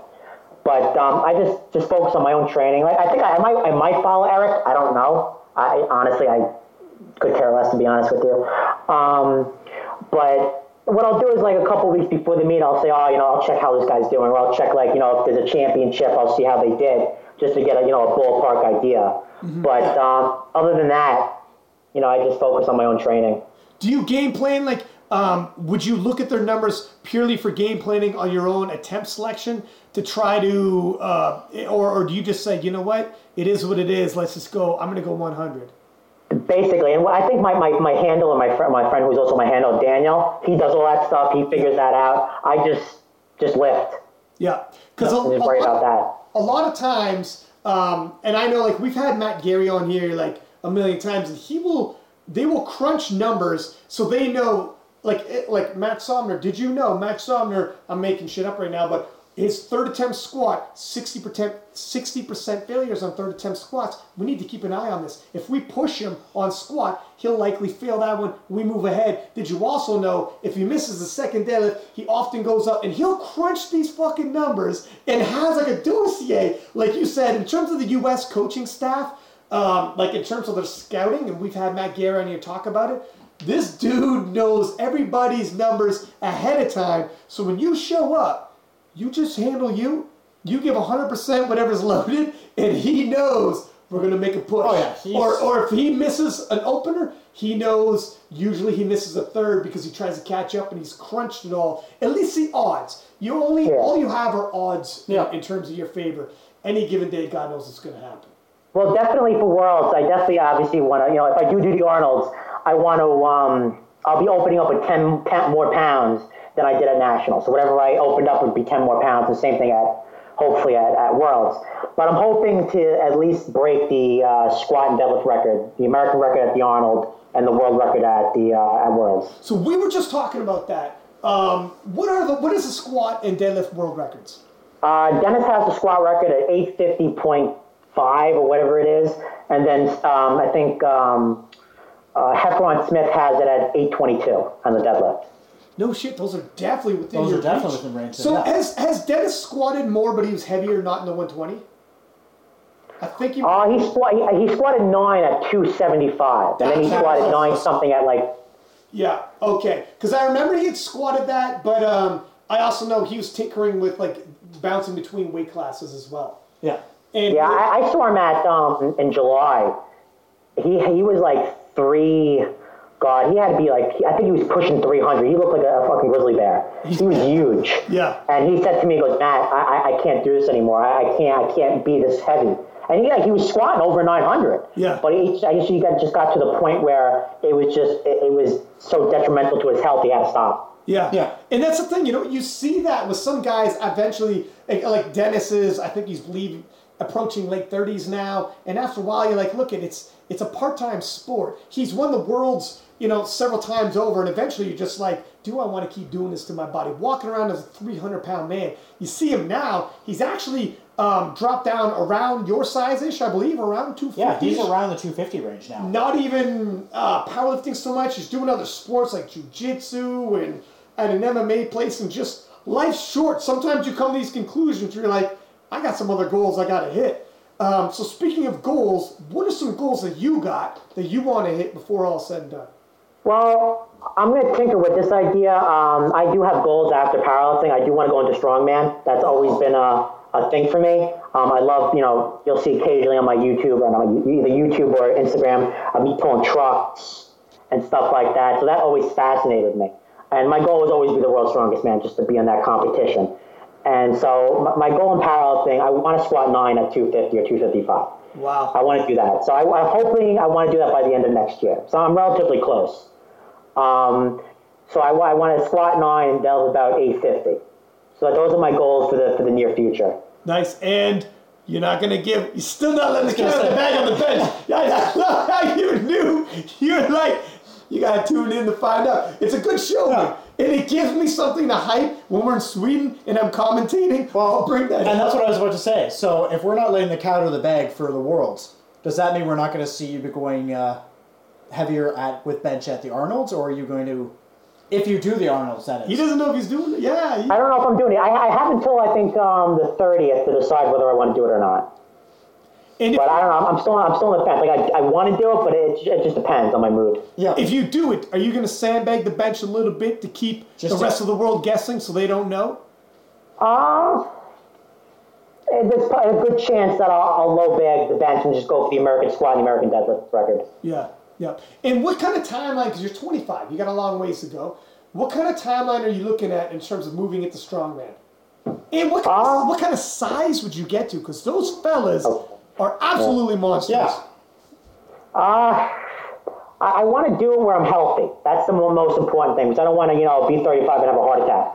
C: But um, I just, just focus on my own training. Like I think I, I might, I might follow Eric. I don't know. I honestly, I could care less to be honest with you. Um, but what I'll do is like a couple weeks before the meet, I'll say, oh, you know, I'll check how this guy's doing, or I'll check like, you know, if there's a championship, I'll see how they did, just to get a, you know, a ballpark idea. But um, other than that, you know, I just focus on my own training.
A: Do you game plan like? Um, would you look at their numbers purely for game planning on your own attempt selection to try to, uh, or, or do you just say, you know what, it is what it is. Let's just go. I'm going to go 100.
C: Basically, and I think my, my, my handle and my friend, my friend who's also my handle, Daniel, he does all that stuff. He figures that out. I just just lift.
A: Yeah, because
C: to worry about that.
A: a lot of times, um, and I know like we've had Matt Gary on here like a million times, and he will they will crunch numbers so they know like like Matt Sumner. Did you know Matt Sumner? I'm making shit up right now, but his third attempt squat, 60 percent 60 percent failures on third attempt squats. We need to keep an eye on this. If we push him on squat, he'll likely fail that one. We move ahead. Did you also know if he misses the second deadlift, he often goes up and he'll crunch these fucking numbers and has like a dossier, like you said, in terms of the U.S. coaching staff. Um, like in terms of their scouting, and we've had Matt Gary on here talk about it. This dude knows everybody's numbers ahead of time. So when you show up, you just handle you. You give 100% whatever's loaded, and he knows we're going to make a push.
B: Oh, yeah, he's-
A: Or, or if he misses an opener, he knows usually he misses a third because he tries to catch up and he's crunched it all. At least the odds. You only
C: Yeah.
A: all you have are odds in-
B: Yeah.
A: in, terms of your favor. Any given day, God knows what's going to happen.
C: Well, definitely for Worlds, I definitely obviously want to, you know, if I do do the Arnolds, I want to, um, I'll be opening up with 10 pa- more pounds than I did at National. So whatever I opened up would be 10 more pounds, the same thing at, hopefully at, at Worlds. But I'm hoping to at least break the uh, squat and deadlift record, the American record at the Arnold, and the world record at the uh, at Worlds.
A: So we were just talking about that. Um, what are the what is the squat and deadlift world records?
C: Uh, Dennis has the squat record at 850.5 or whatever it is, and then um, I think um, uh, Heffron Smith has it at 822 on the deadlift.
A: No shit, those are definitely within
B: Those
A: your
B: are definitely
A: reach.
B: within range,
A: So
B: yeah.
A: has has Dennis squatted more, but he was heavier, not in the 120? I think he.
C: Uh, he, squat, he, he squatted nine at 275, and then he
A: That's-
C: squatted nine something at like
A: yeah. Okay. Because I remember he had squatted that, but um, I also know he was tinkering with like bouncing between weight classes as well.
B: Yeah.
A: And
C: Yeah, I, I saw him at um in July. He he was like three. God, he had to be like I think he was pushing 300. He looked like a, fucking grizzly bear. He was huge.
A: Yeah.
C: And he said to me, he goes, Matt, I, I, I can't do this anymore. I, I can't I can't be this heavy. And yeah, he was squatting over 900.
A: Yeah.
C: But he, I guess he got, just got to the point where it was just it, it was so detrimental to his health. He had to stop.
A: Yeah.
B: Yeah.
A: And that's the thing, you know, you see that with some guys eventually, like, like Dennis is, I think he's believe, approaching late 30s now. And after a while, you're like, look, it, it's it's a part time sport. He's won the world's, you know, several times over. And eventually you're just like, do I want to keep doing this to my body? Walking around as a 300 pound man. You see him now, he's actually um, dropped down around your size ish, I believe, around 250.
B: Yeah, he's around the 250 range now.
A: not even uh, powerlifting so much. He's doing other sports like jujitsu and at an MMA place, and just life's short. Sometimes you come to these conclusions where you're like, I got some other goals I got to hit. Um, so speaking of goals, what are some goals that you got that you want to hit before all said and done?
C: Well, I'm going to tinker with this idea. Um, I do have goals after powerlifting. I do want to go into strongman. That's always been a, a thing for me. Um, I love, you know, you'll see occasionally on my YouTube, or on my, either YouTube or Instagram, me pulling trucks and stuff like that. So that always fascinated me. And my goal was always to be the world's strongest man, just to be in that competition. And so my, my goal in parallel thing, I want to squat nine at 250 or 255.
A: Wow.
C: I want to do that. So I, I'm hoping I want to do that by the end of next year. So I'm relatively close. Um, so I, I want to squat nine and delve about 850. So those are my goals for the for the near future.
A: Nice. And you're not going to give, you're still not letting the cat out of the bag on the bench. Yeah, yeah, you knew. You're like, you got to tune in to find out. It's a good show.
B: Yeah.
A: And it gives me something to hype when we're in Sweden and I'm commentating. Well, I'll bring that.
B: And
A: up.
B: that's what I was about to say. So if we're not letting the cat out of the bag for the worlds, does that mean we're not going to see you be going uh, heavier at with bench at the Arnold's, or are you going to, if you do the Arnold's, that is?
A: He doesn't know if he's doing it. Yeah. he-
C: I don't know if I'm doing it. I, I have until I think um, the 30th to decide whether I want to do it or not.
A: And if,
C: But I don't know. I'm still I'm still on the fence. Like I, I want to do it, but it, it just depends on my mood.
B: yeah.
A: if you do it, are you going to sandbag the bench a little bit to keep
B: Just
A: the
B: to-
A: rest of the world guessing so they don't know?
C: Uh, there's probably a good chance that I'll, I'll low bag the bench and just go for the American squad and the American deadlift record.
A: Yeah, yeah. And what kind of timeline? Because you're 25, you got a long ways to go. What kind of timeline are you looking at in terms of moving into strongman? And what kind, of,
C: Uh,
A: what kind of size would you get to? Because those fellas are absolutely monsters.
B: yeah.
C: Uh, I, I want to do it where I'm healthy. That's the most important thing because I don't want to, you know, be 35 and have a heart attack.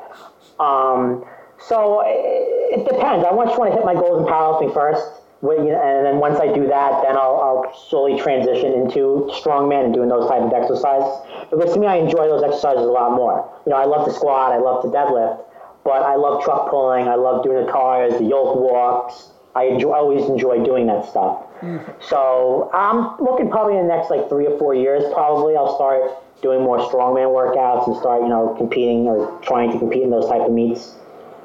C: Um, so it, it depends. I just want to hit my goals in powerlifting first. Wait, you know, and then once I do that, then I'll, I'll slowly transition into strongman and doing those type of exercises. Because to me, I enjoy those exercises a lot more. You know, I love to squat, I love to deadlift, but I love truck pulling, I love doing the tires, the yoke walks. I enjoy, always enjoy doing that stuff. Mm. So I'm looking probably in the next like three or four years. Probably I'll start doing more strongman workouts and start you know competing or trying to compete in those type of meets.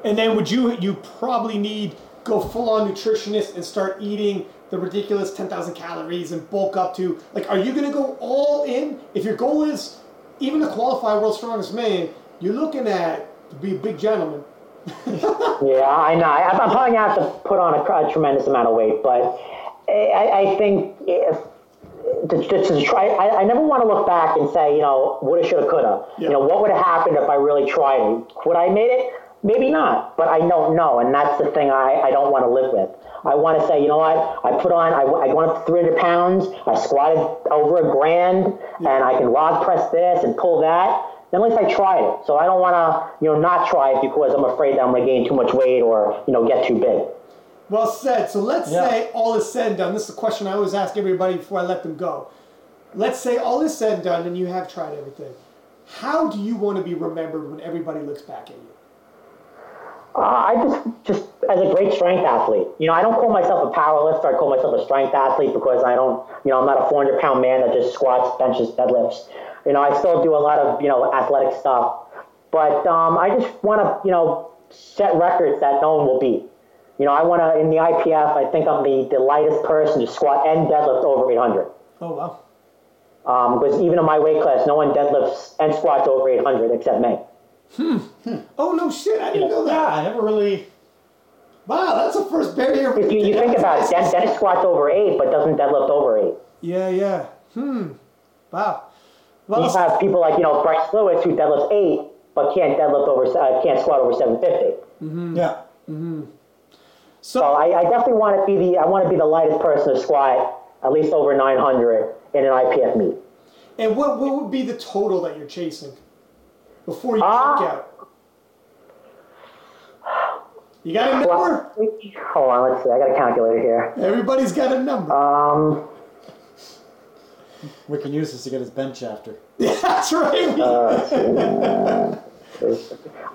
A: And then would you you probably need go full on nutritionist and start eating the ridiculous 10,000 calories and bulk up to like are you going to go all in if your goal is even to qualify world's strongest man you're looking at to be a big gentleman
C: Yeah, I know. I, I'm probably gonna have to put on a, a tremendous amount of weight, but I, I think if to, to, to try, I, I never want to look back and say, you know, woulda, shoulda, coulda.
A: Yeah.
C: You know, what would have happened if I really tried it? Would I made it? Maybe not, but I don't know, and that's the thing I, I don't want to live with. I want to say, you know what? I put on, I, I went up to 300 pounds, I squatted over a grand, and I can log press this and pull that. Then at least I tried it. So I don't want to, you know, not try it because I'm afraid that I'm going to gain too much weight or, you know, get too big.
A: well said so let's
B: Yeah.
A: say all is said and done this is a question i always ask everybody before i let them go let's say all is said and done and you have tried everything how do you want to be remembered when everybody looks back at you
C: Uh, I just, just as a great strength athlete. You know, I don't call myself a power lifter. I call myself a strength athlete because I don't, you know, I'm not a 400 pound man that just squats, benches, deadlifts. You know, I still do a lot of, you know, athletic stuff. But um, I just want to, you know, set records that no one will beat. You know, I want to, in the IPF, I think I'm the, the lightest person to squat and deadlift over 800.
A: oh wow
C: Um, because even in my weight class, no one deadlifts and squats over 800 except me. Hmm.
A: Oh no shit i didn't know that
B: I never really.
A: Wow, that's the first barrier.
C: If you, you think about it, Den- Dennis squats over 8 but doesn't deadlift over 8.
A: Yeah, yeah. Hmm. Wow.
C: You have people like you know Bryce Lewis who deadlifts eight but can't deadlift over uh, can't squat over seven fifty.
B: Yeah.
C: So
A: so
C: I, I definitely want to be the I want to be the lightest person to squat at least over nine hundred in an IPF meet.
A: and what what would be the total that you're chasing before you kick out? You got a number?
C: Hold on, let's see. I got a calculator here.
A: Everybody's got a number.
C: Um,
B: We can use this to get his bench after.
A: That's right.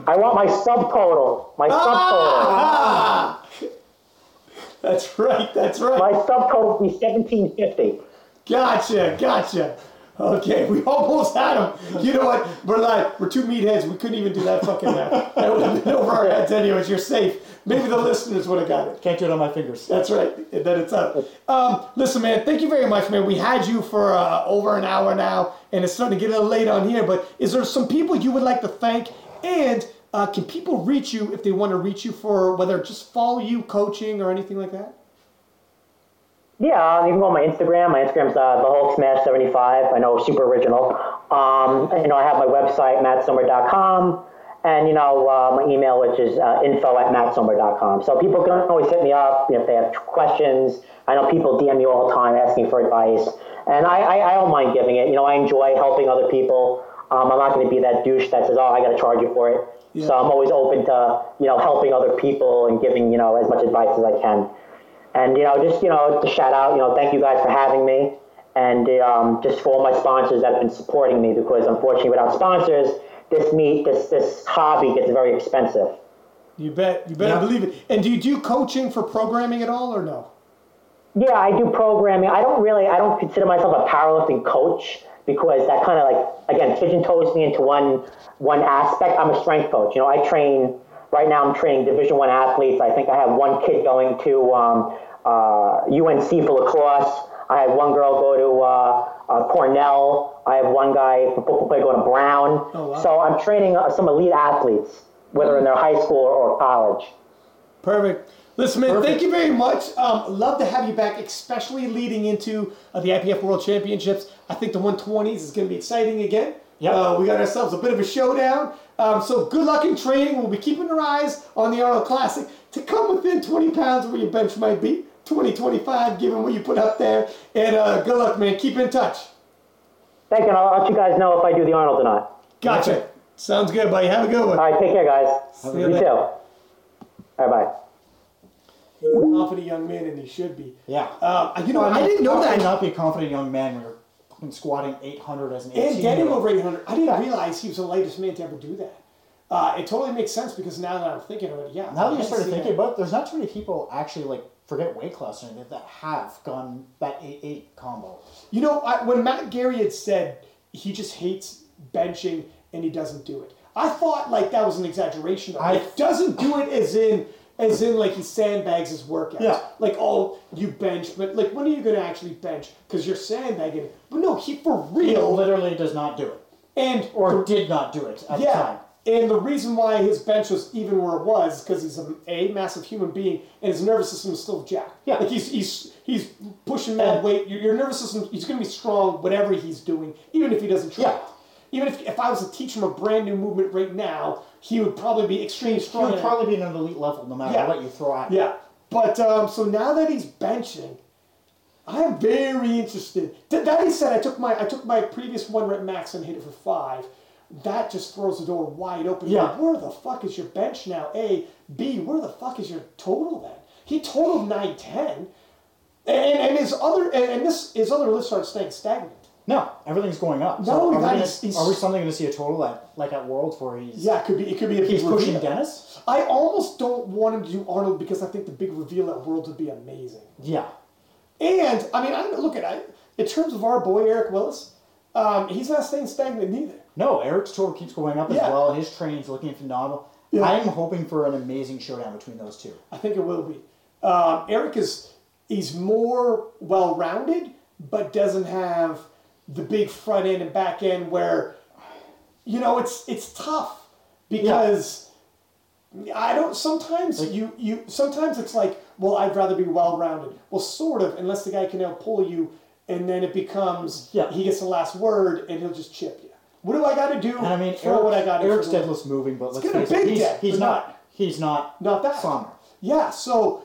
C: I want my subtotal. My subtotal.
A: Ah! That's right. That's right.
C: My subtotal would be seventeen fifty.
A: Gotcha, gotcha. Okay, we almost had him. You know what? We're like, we're two meatheads. We couldn't even do that fucking math. That would have been over our heads anyways. You're safe. Maybe the listeners would have got it.
B: Can't do it on my fingers.
A: That's right. And then it's up. Um, listen, man, thank you very much, man. We had you for uh, over an hour now, and it's starting to get a little late on here. But is there some people you would like to thank? And uh, can people reach you if they want to reach you for whether just follow you, coaching, or anything like that?
C: Yeah, um, you can go on my Instagram. My Instagram's uh, the Hulk Smash seventy five. I know, super original. Um, and, you know, I have my website mattsumner.com, and you know uh, my email, which is uh, info at mattsumner.com. So people can always hit me up if they have questions. I know people DM me all the time asking for advice, and I, I, I don't mind giving it. You know, I enjoy helping other people. Um, I'm not going to be that douche that says, "Oh, I got to charge you for it."
A: Yeah.
C: So I'm always open to you know helping other people and giving you know as much advice as I can. And you know, just you know, to shout out, you know, thank you guys for having me, and um, just for all my sponsors that have been supporting me. Because unfortunately, without sponsors, this meet, this this hobby gets very expensive.
A: You bet. You better
B: Yeah.
A: believe it. And do you do coaching for programming at all or no?
C: Yeah, I do programming. I don't really, I don't consider myself a powerlifting coach because that kind of like again pigeonholes me into one one aspect. I'm a strength coach. You know, I train right now. I'm training Division One athletes. I think I have one kid going to um, uh, UNC for lacrosse. I had one girl go to uh, uh, Cornell. I have one guy for football player going to Brown.
A: Oh, wow.
C: So I'm training uh, some elite athletes, whether in their high school or college.
A: Perfect. Listen, man,
B: Perfect.
A: thank you very much. Um, love to have you back, especially leading into uh, the IPF World Championships. I think the 120s is going to be exciting again.
B: Yep.
A: Uh, we got ourselves a bit of a showdown. Um, so good luck in training. We'll be keeping our eyes on the Arnold Classic to come within 20 pounds of where your bench might be. 20, 25, given what you put up there. And uh, good luck, man. Keep in touch.
C: Thank you. And I'll let you guys know if I do the Arnold or not.
A: Gotcha. Sounds good, buddy. Have a good one.
C: All right, take care, guys.
A: See
C: You
A: you
C: too.
A: later.
C: All right, bye.
A: He's a confident young man, and he should be.
B: Yeah.
A: Um, you know, I
B: mean,
A: didn't know
B: how can
A: that.
B: you not be a confident young man when you're fucking squatting 800 as an 18
A: And getting over 800. I didn't realize he was the latest man to ever do that. Uh, it totally makes sense because now that I'm thinking of it, yeah.
B: Now that you started thinking
A: that.
B: about it, there's not too many people actually like forget weight class or anything that have gone that 8-8 combo.
A: You know, I, when Matt Gary had said he just hates benching and he doesn't do it, I thought like that was an exaggeration. Of it.
B: I-
A: Like, doesn't do it as in as in like he sandbags his workout.
B: Yeah.
A: Like oh you bench, but like when are you gonna actually bench? Because you're sandbagging. But no, he for
B: He
A: real.
B: literally does not do it.
A: And
B: Or did not do it at the
A: Yeah,
B: time.
A: And the reason why his bench was even where it was because he's a, a massive human being and his nervous system is still jacked.
B: Yeah.
A: like he's he's he's pushing mad weight. Your, your nervous system, he's going to be strong whatever he's doing, even if he doesn't try.
B: Yeah.
A: Even if, if I was to teach him a brand new movement right now, he would probably be extremely strong. He would
B: probably be at an elite level no matter
A: Yeah.
B: what you throw at him.
A: Yeah, but um, so now that he's benching, I am very interested. Th- that he said, I took my I took my previous one rep max and hit it for five. That just throws the door wide open.
B: Yeah.
A: Like, where the fuck is your bench now? A, B. Where the fuck is your total then? He totaled nine ten, and and his other and, and this his other list starts staying stagnant.
B: No, everything's going up.
A: No,
B: so are, we
A: that
B: gonna,
A: is- he's-
B: are we suddenly going to see a total at like at Worlds where he's
A: Yeah, it could be. It could be a
B: he's pushing
A: reveal.
B: Dennis?
A: I almost don't want him to do Arnold because I think the big reveal at World would be amazing.
B: Yeah.
A: And I mean, I look at I, in terms of our boy Eric Willis, um, he's not staying stagnant neither.
B: No, Eric's total keeps going up as
A: Yeah.
B: well, his training's looking phenomenal.
A: Yeah.
B: I am hoping for an amazing showdown between those two.
A: I think it will be. Um, Eric is he's more well rounded, but doesn't have the big front end and back end where, you know, it's it's tough because I don't. Sometimes you you sometimes it's like, well, I'd rather be well rounded. Well, sort of, unless the guy can now pull you, and then it becomes
B: Yeah.
A: he gets the last word and he'll just chip you. What do I got to do?
B: And I mean, Eric,
A: what I got.
B: Eric's deadlift's moving, but let's face it, he's,
A: dead,
B: he's not,
A: not-
B: he's not
A: Not that.
B: Sumner.
A: Yeah, so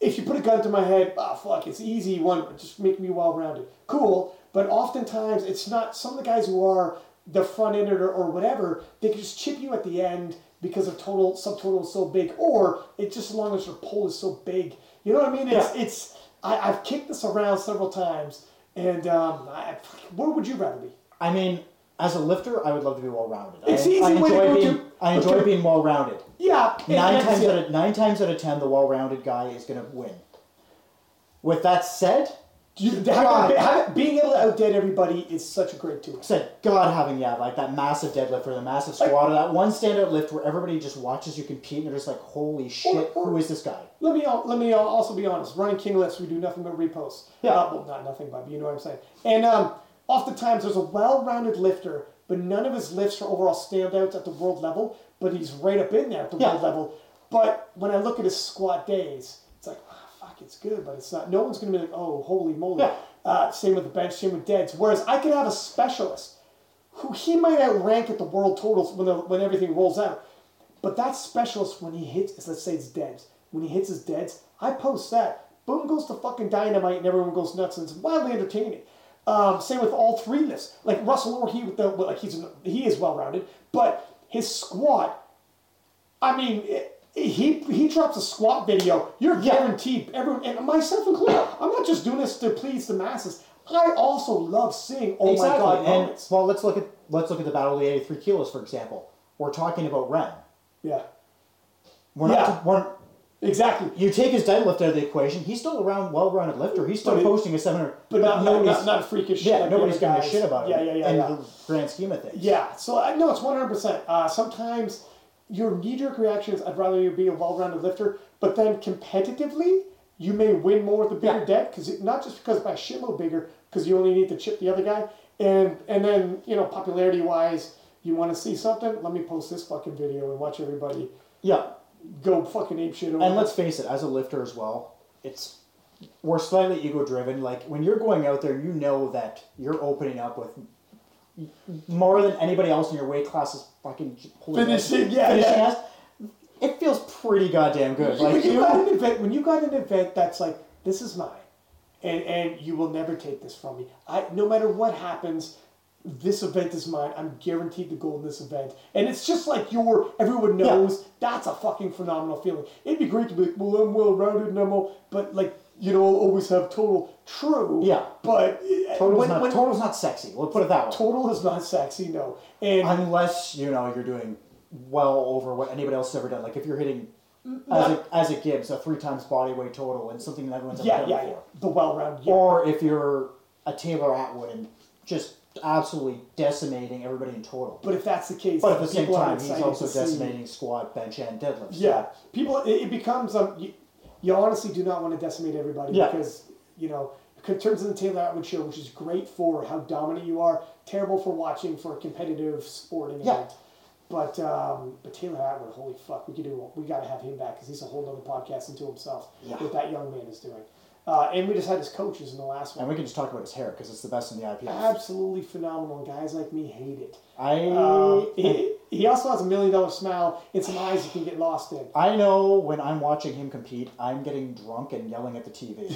A: if you put a gun to my head, ah, fuck, it's easy. One, just make me well rounded. Cool, but oftentimes it's not. Some of the guys who are the front ender or, or whatever, they can just chip you at the end because their total subtotal is so big, or it's just as long as your pull is so big. You know what I mean? It's
B: Yeah.
A: it's. I, I've kicked this around several times, and um, I, where would you rather be?
B: I mean, as a lifter, I would love to be well rounded.
A: It's
B: I,
A: easy
B: I
A: way to
B: enjoy being
A: to-
B: I enjoy
A: okay.
B: being well rounded.
A: Yeah,
B: Nine times out of nine times out of ten, the well rounded guy is gonna win. With that said,
A: You, having,
B: God.
A: having- being able to outdead everybody is such a great tool.
B: said God having yeah, like that massive deadlift or the massive squat or that one standout lift where everybody just watches you compete and they're just like, holy shit,
A: or-
B: who is this guy?
A: Let me let me also be honest. Running King lifts, we do nothing but reposts.
B: Yeah.
A: Uh, well, not nothing but, but you know what I'm saying. And um, oftentimes there's a well-rounded lifter, but none of his lifts are overall standouts at the world level. But he's right up in there at the
B: Yeah.
A: world level. But when I look at his squat days, it's like, ah, fuck, it's good, but it's not. No one's gonna be like, oh, holy moly.
B: Yeah.
A: Uh, same with the bench, same with deads. Whereas I could have a specialist who he might outrank at the world totals when the, when everything rolls out. But that specialist, when he hits, let's say it's deads, when he hits his deads, I post that. Boom goes to fucking dynamite, and everyone goes nuts, and it's wildly entertaining. Um, same with all three lifts. Like Russel Orhii with the well, like he's he is well rounded, but his squat. I mean, it, he he drops a squat video. You're guaranteed everyone, and myself included. I'm not just doing this to please the masses. I also love seeing oh my god
B: and
A: moments.
B: well, let's look at let's look at the battle of the 83 kilos, for example. We're talking about Ren.
A: Yeah.
B: We're
A: Yeah.
B: not. We're,
A: Exactly.
B: you take his deadlift out of the equation. He's still around, well-rounded lifter. He's still
A: But it-
B: posting a 700.
A: But, not, not,
B: nobody's-
A: not, not freakish.
B: yeah,
A: like
B: nobody's giving a shit about it.
A: Yeah, yeah, yeah.
B: In
A: yeah.
B: the grand scheme of things.
A: Yeah, so I no, it's one hundred percent. Uh, Sometimes your knee jerk reactions, I'd rather you be a well rounded lifter, but then competitively, you may win more with the bigger
B: Yeah.
A: deck because not just because my shitload bigger, because you only need to chip the other guy, and and then you know popularity wise, you want to see something? Let me post this fucking video and watch everybody
B: Yeah.
A: Go fucking ape shit over.
B: And let's face it, as a lifter as well, it's we're slightly ego driven. Like when you're going out there, you know that you're opening up with more than anybody else in your weight class is fucking pulling
A: Finishing, yeah,
B: finishing
A: yeah.
B: us. It feels pretty goddamn good.
A: when you
B: you,
A: got an event, when you got an event that's like, this is mine, and and you will never take this from me. I no matter what happens, this event is mine. I'm guaranteed the gold in this event, and it's just like your everyone
B: Yeah.
A: knows that's a fucking phenomenal feeling. It'd be great to be like, well, I'm well rounded and I'm all, but like you know, I'll always have total true.
B: Yeah.
A: but
B: total's
A: when,
B: not
A: when-
B: total's not sexy. We'll put it that way.
A: total is not sexy, no, and
B: Unless you know you're doing well over what anybody else has ever done. Like if you're hitting mm, as a as a Gibbs a three times body weight total and something that everyone's ever
A: yeah,
B: done
A: yeah,
B: before.
A: yeah, the well rounded. Yeah.
B: Or if you're a Taylor Atwood and just absolutely decimating everybody in total.
A: but if that's the case,
B: But at the same time, he's also
A: to see-
B: decimating squat, bench, and deadlift.
A: Yeah, people. It, it becomes um. You, you honestly do not want to decimate everybody
B: Yeah.
A: because you know in terms of the Taylor Atwood show, which is great for how dominant you are, terrible for watching for a competitive sporting
B: Yeah.
A: event. But um, but Taylor Atwood, holy fuck, we could do we got to have him back because he's a whole other podcast into himself.
B: Yeah.
A: What that young man is doing, uh, and we just had his coaches in the last one.
B: And we can just talk about his hair because it's the best in the IPF.
A: Absolutely phenomenal. Guys like me hate it.
B: I
A: Um, he, he also has a million dollar smile and some eyes you can get lost in.
B: I know when I'm watching him compete, I'm getting drunk and yelling at the TV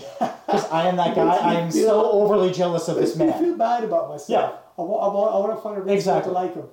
B: because I am that guy. I am so overly jealous of this man.
A: I feel bad about myself.
B: Yeah.
A: I want, I want, I want to find a reason
B: Exactly.
A: to like him.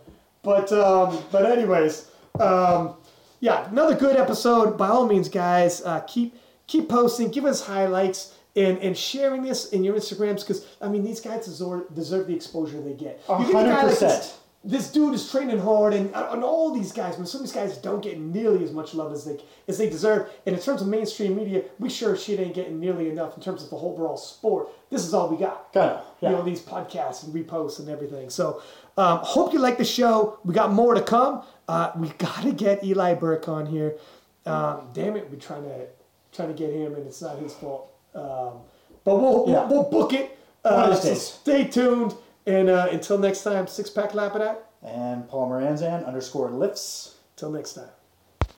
A: But, um, but anyways, um, yeah, another good episode. By all means, guys, uh, keep keep posting, give us highlights, and and sharing this in your Instagrams because I mean these guys deserve deserve the exposure they get.
B: A
A: You get a guy
B: hundred
A: like this-
B: percent.
A: This dude is training hard, and, and all these guys, but some of these guys don't get nearly as much love as they as they deserve. And in terms of mainstream media, we sure shit ain't getting nearly enough in terms of the whole overall sport. This is all we got
B: Kind of. Yeah.
A: you know these podcasts and reposts and everything. So um, hope you like the show. We got more to come. Uh, we got to get Eli Burke on here. Um, damn it, we're trying to trying to get him, and it's not his fault. Um, but we'll,
B: Yeah.
A: we'll we'll book it. Uh, so stay tuned, and uh, until next time, six pack lapping at.
B: And Paul Moranzan underscore lifts.
A: Till next time.